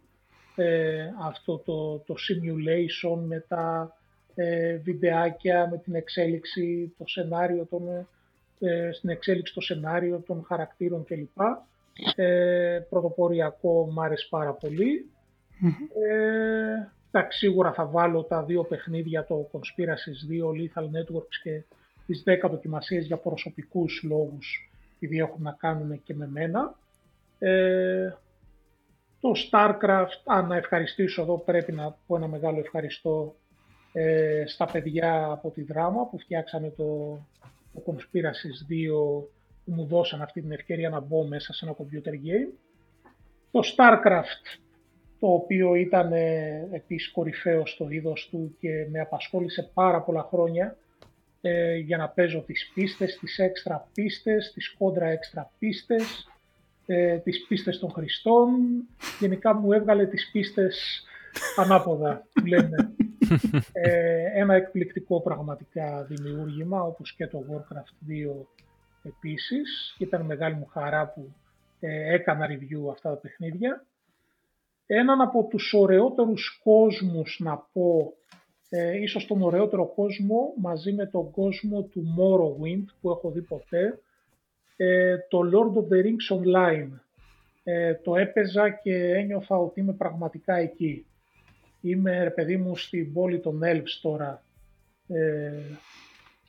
Ε, αυτό το, το simulation με τα ε, βιντεάκια, με την εξέλιξη, το σενάριο των, ε, στην εξέλιξη το σενάριο των χαρακτήρων κλπ. Ε, πρωτοποριακό μου άρεσε πάρα Ε, εντάξει, σίγουρα θα βάλω τα δύο παιχνίδια, το Conspiracy 2, Lethal Networks και τις 10 δοκιμασίες για προσωπικούς λόγους επειδή έχουν να κάνουν και με μένα. Ε, το StarCraft, αν να ευχαριστήσω εδώ πρέπει να πω ένα μεγάλο ευχαριστώ ε, στα παιδιά από τη δράμα που φτιάξανε το, το Conspiracy 2 που μου δώσαν αυτή την ευκαιρία να μπω μέσα σε ένα computer game. Το StarCraft το οποίο ήταν ε, επίσης κορυφαίος στο είδος του και με απασχόλησε πάρα πολλά χρόνια ε, για να παίζω τις πίστες, τις έξτρα πίστες, τις κόντρα έξτρα πίστες, ε, τις πίστες των χρηστών. Γενικά μου έβγαλε τις πίστες ανάποδα, που λένε. Ε, ένα εκπληκτικό πραγματικά δημιούργημα, όπως και το Warcraft 2 επίσης. Ήταν μεγάλη μου χαρά που ε, έκανα review αυτά τα παιχνίδια. Έναν από τους ωραιότερους κόσμους να πω ε, ίσως τον ωραιότερο κόσμο μαζί με τον κόσμο του Morrowind που έχω δει ποτέ, ε, το Lord of the Rings Online. Ε, το έπαιζα και ένιωθα ότι είμαι πραγματικά εκεί. Είμαι, ρε παιδί μου, στην πόλη των Elves τώρα. Ε,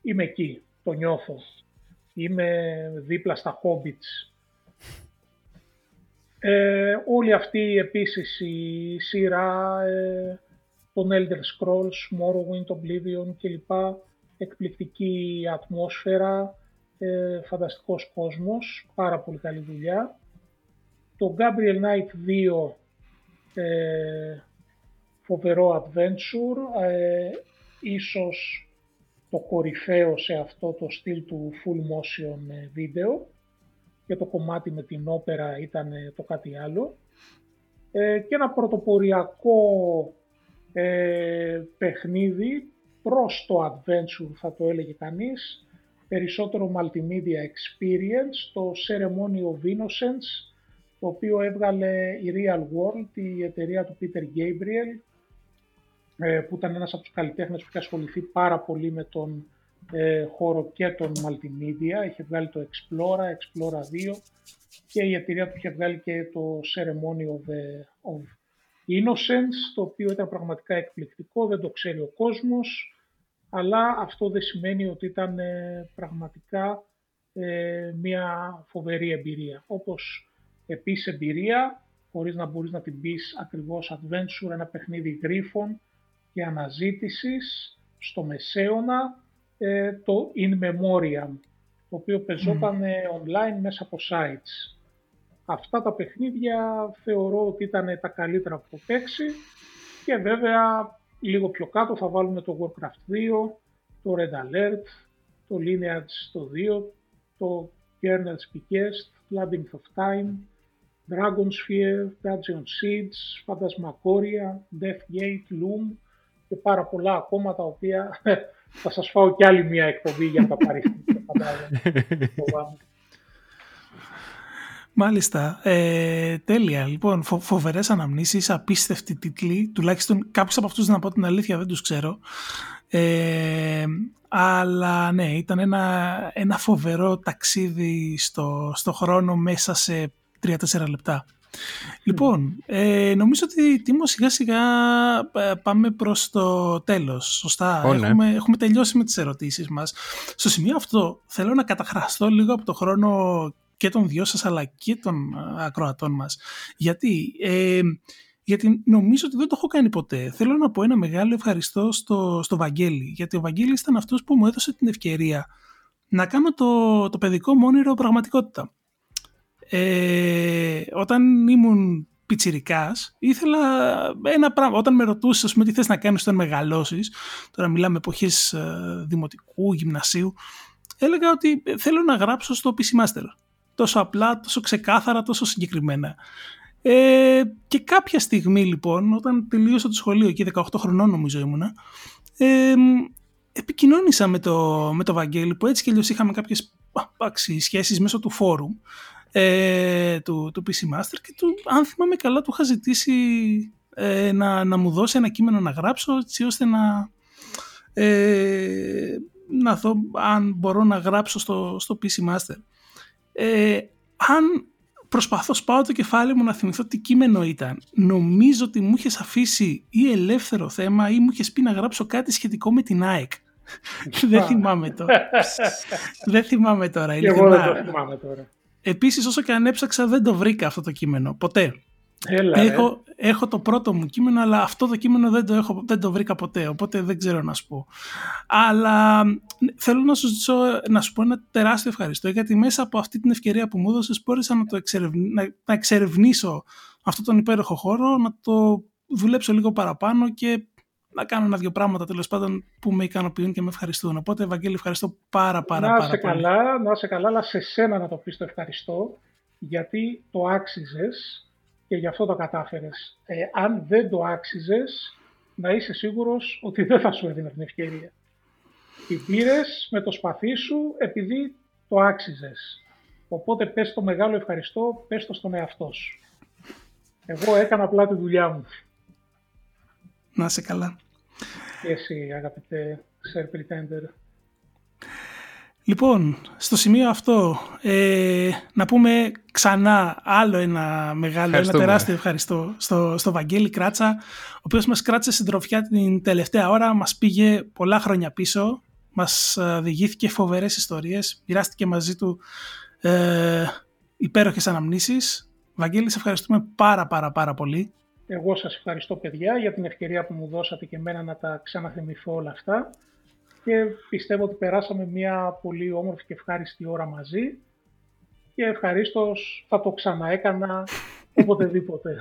είμαι εκεί, το νιώθω. Είμαι δίπλα στα Hobbits. Ε, όλη αυτή επίσης η σειρά ε, τον Elder Scrolls, Morrowind, Oblivion κλπ. Εκπληκτική ατμόσφαιρα, ε, φανταστικός κόσμος, πάρα πολύ καλή δουλειά. Το Gabriel Knight 2, ε, φοβερό adventure, ε, ίσως το κορυφαίο σε αυτό το στυλ του full motion video και το κομμάτι με την όπερα ήταν το κάτι άλλο. Ε, και ένα πρωτοποριακό ε, παιχνίδι προς το adventure θα το έλεγε κανείς, περισσότερο multimedia experience, το Ceremony of Innocence, το οποίο έβγαλε η Real World, η εταιρεία του Peter Gabriel, ε, που ήταν ένας από τους καλλιτέχνες που είχε ασχοληθεί πάρα πολύ με τον ε, χώρο και τον multimedia. Είχε βγάλει το Explora, Explora 2 και η εταιρεία του είχε βγάλει και το Ceremony of, of Innocence, το οποίο ήταν πραγματικά εκπληκτικό, δεν το ξέρει ο κόσμος, αλλά αυτό δεν σημαίνει ότι ήταν ε, πραγματικά ε, μια φοβερή εμπειρία. Όπως επίσης εμπειρία, χωρίς να μπορείς να την πεις ακριβώς adventure, ένα παιχνίδι γρίφων και αναζήτησης στο Μεσαίωνα, ε, το In Memoriam, το οποίο πεζόταν online μέσα από sites. Αυτά τα παιχνίδια θεωρώ ότι ήταν τα καλύτερα που έχω παίξει και βέβαια λίγο πιο κάτω θα βάλουμε το Warcraft 2, το Red Alert, το Lineage το 2, το Kernel Speakest, Labyrinth of Time, Dragon Sphere, Dungeon Siege, Phantasmagoria, Deathgate, Loom και πάρα πολλά ακόμα τα οποία θα σας φάω κι άλλη μια εκπομπή για να τα παρήθμετε. Μάλιστα. Ε, τέλεια. Λοιπόν, φο, φοβερές αναμνήσεις, απίστευτοι τίτλοι. Τουλάχιστον κάποιους από αυτούς, να πω την αλήθεια, δεν τους ξέρω. Ε, αλλά ναι, ήταν ένα, ένα φοβερό ταξίδι στο, στο χρόνο μέσα σε 3-4 λεπτά. Λοιπόν, ε, νομίζω ότι Τίμω σιγά σιγά ε, πάμε προς το τέλος, σωστά. Ναι. έχουμε, έχουμε τελειώσει με τις ερωτήσεις μας. Στο σημείο αυτό θέλω να καταχραστώ λίγο από το χρόνο και των δυο σας αλλά και των ε, ακροατών μας. Γιατί, ε, γιατί νομίζω ότι δεν το έχω κάνει ποτέ. Θέλω να πω ένα μεγάλο ευχαριστώ στο, στο Βαγγέλη, γιατί ο Βαγγέλης ήταν αυτός που μου έδωσε την ευκαιρία να κάνω το, το παιδικό μου πραγματικότητα. Ε, όταν ήμουν πιτσιρικάς, ήθελα ένα πράγμα. Όταν με ρωτούσες, πούμε, τι θες να κάνεις όταν μεγαλώσεις, τώρα μιλάμε εποχές ε, δημοτικού, γυμνασίου, έλεγα ότι θέλω να γράψω στο PC Master. Τόσο απλά, τόσο ξεκάθαρα, τόσο συγκεκριμένα. Ε, και κάποια στιγμή λοιπόν, όταν τελείωσα το σχολείο και 18 χρονών νομίζω ήμουνα, ε, επικοινώνησα με το, με το Βαγγέλη που έτσι και αλλιώς είχαμε κάποιες σχέσεις μέσω του φόρουμ ε, του, του PC Master και του, αν θυμάμαι καλά του είχα ζητήσει ε, να, να μου δώσει ένα κείμενο να γράψω έτσι ώστε να, ε, να δω αν μπορώ να γράψω στο, στο PC Master. Ε, αν προσπαθώ σπάω το κεφάλι μου να θυμηθώ τι κείμενο ήταν. Νομίζω ότι μου είχες αφήσει ή ελεύθερο θέμα ή μου είχες πει να γράψω κάτι σχετικό με την ΑΕΚ. δεν θυμάμαι τώρα. δεν θυμάμαι τώρα. Και εγώ δεν το θυμάμαι τώρα. Επίσης όσο και αν έψαξα δεν το βρήκα αυτό το κείμενο. Ποτέ. Έλα, έχω, έχω το πρώτο μου κείμενο, αλλά αυτό το κείμενο δεν το, έχω, δεν το βρήκα ποτέ, οπότε δεν ξέρω να σου πω. Αλλά θέλω να σου, ζητήσω, να σου πω ένα τεράστιο ευχαριστώ, γιατί μέσα από αυτή την ευκαιρία που μου έδωσες μπόρεσα να, το να, να εξερευνήσω αυτό τον υπέροχο χώρο, να το δουλέψω λίγο παραπάνω και να κάνω ένα-δυο πράγματα τέλος πάντων που με ικανοποιούν και με ευχαριστούν. Οπότε, Ευαγγέλη, ευχαριστώ πάρα πάρα, να πάρα πολύ. Καλά, να είσαι καλά, αλλά σε σένα να το πεις το ευχαριστώ, γιατί το άξιζες και γι' αυτό το κατάφερες. Ε, αν δεν το άξιζες, να είσαι σίγουρος ότι δεν θα σου έδινε την ευκαιρία. Την πήρες με το σπαθί σου επειδή το άξιζες. Οπότε πες το μεγάλο ευχαριστώ, πες το στον εαυτό σου. Εγώ έκανα απλά τη δουλειά μου. Να είσαι καλά και εσύ αγαπητέ Sir Pretender. Λοιπόν, στο σημείο αυτό ε, να πούμε ξανά άλλο ένα μεγάλο, ένα τεράστιο ευχαριστώ στο, στο Βαγγέλη Κράτσα, ο οποίος μας κράτησε συντροφιά την τελευταία ώρα, μας πήγε πολλά χρόνια πίσω, μας ε, διηγήθηκε φοβερές ιστορίες, μοιράστηκε μαζί του ε, υπέροχες αναμνήσεις. Βαγγέλη, σε ευχαριστούμε πάρα πάρα πάρα πολύ. Εγώ σας ευχαριστώ παιδιά για την ευκαιρία που μου δώσατε και εμένα να τα ξαναθυμηθώ όλα αυτά και πιστεύω ότι περάσαμε μια πολύ όμορφη και ευχάριστη ώρα μαζί και ευχαρίστως θα το ξαναέκανα οποτεδήποτε.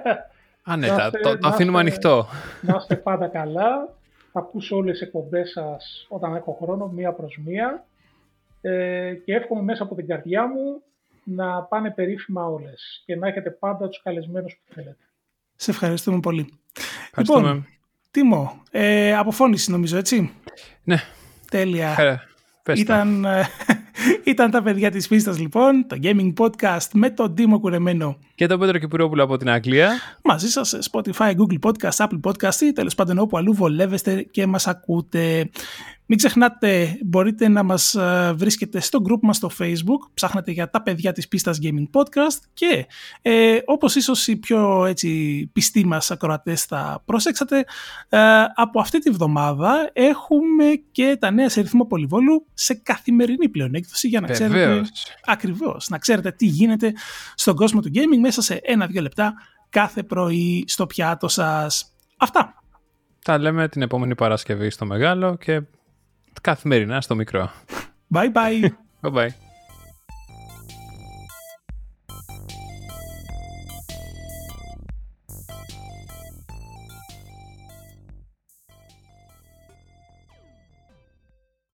Άνετα, το, το αφήνουμε ανοιχτό. Να είστε πάντα καλά. Θα ακούσω όλες τις εκπομπές σας όταν έχω χρόνο, μία προς μία. Ε, και εύχομαι μέσα από την καρδιά μου να πάνε περίφημα όλες και να έχετε πάντα τους καλεσμένους που θέλετε. Σε ευχαριστούμε πολύ. Λοιπόν, Τίμο, ε, αποφώνηση νομίζω, έτσι; Ναι. Τέλεια. ήταν, ε, ήταν τα παιδιά της πίστας λοιπόν, το Gaming Podcast με τον Τίμο Κουρεμένο. Και τον Πέτρο Κυπουρόπουλο από την Αγγλία. Μαζί σας σε Spotify, Google Podcast, Apple Podcast ή τέλος πάντων όπου αλλού βολεύεστε και μας ακούτε. Μην ξεχνάτε, μπορείτε να μας ε, βρίσκετε στο group μας στο facebook, ψάχνετε για τα παιδιά της πίστας Gaming Podcast και ε, όπως ίσως οι πιο έτσι, πιστοί μας ακροατές θα προσέξατε, ε, από αυτή τη βδομάδα έχουμε και τα νέα σε ρυθμό πολυβόλου σε καθημερινή πλέον έκδοση για να Βεβαίως. ξέρετε ακριβώς, να ξέρετε τι γίνεται στον κόσμο του gaming μέσα σε ένα-δύο λεπτά κάθε πρωί στο πιάτο σας. Αυτά. Τα λέμε την επόμενη Παρασκευή στο μεγάλο και καθημερινά στο μικρό. Bye bye. bye bye.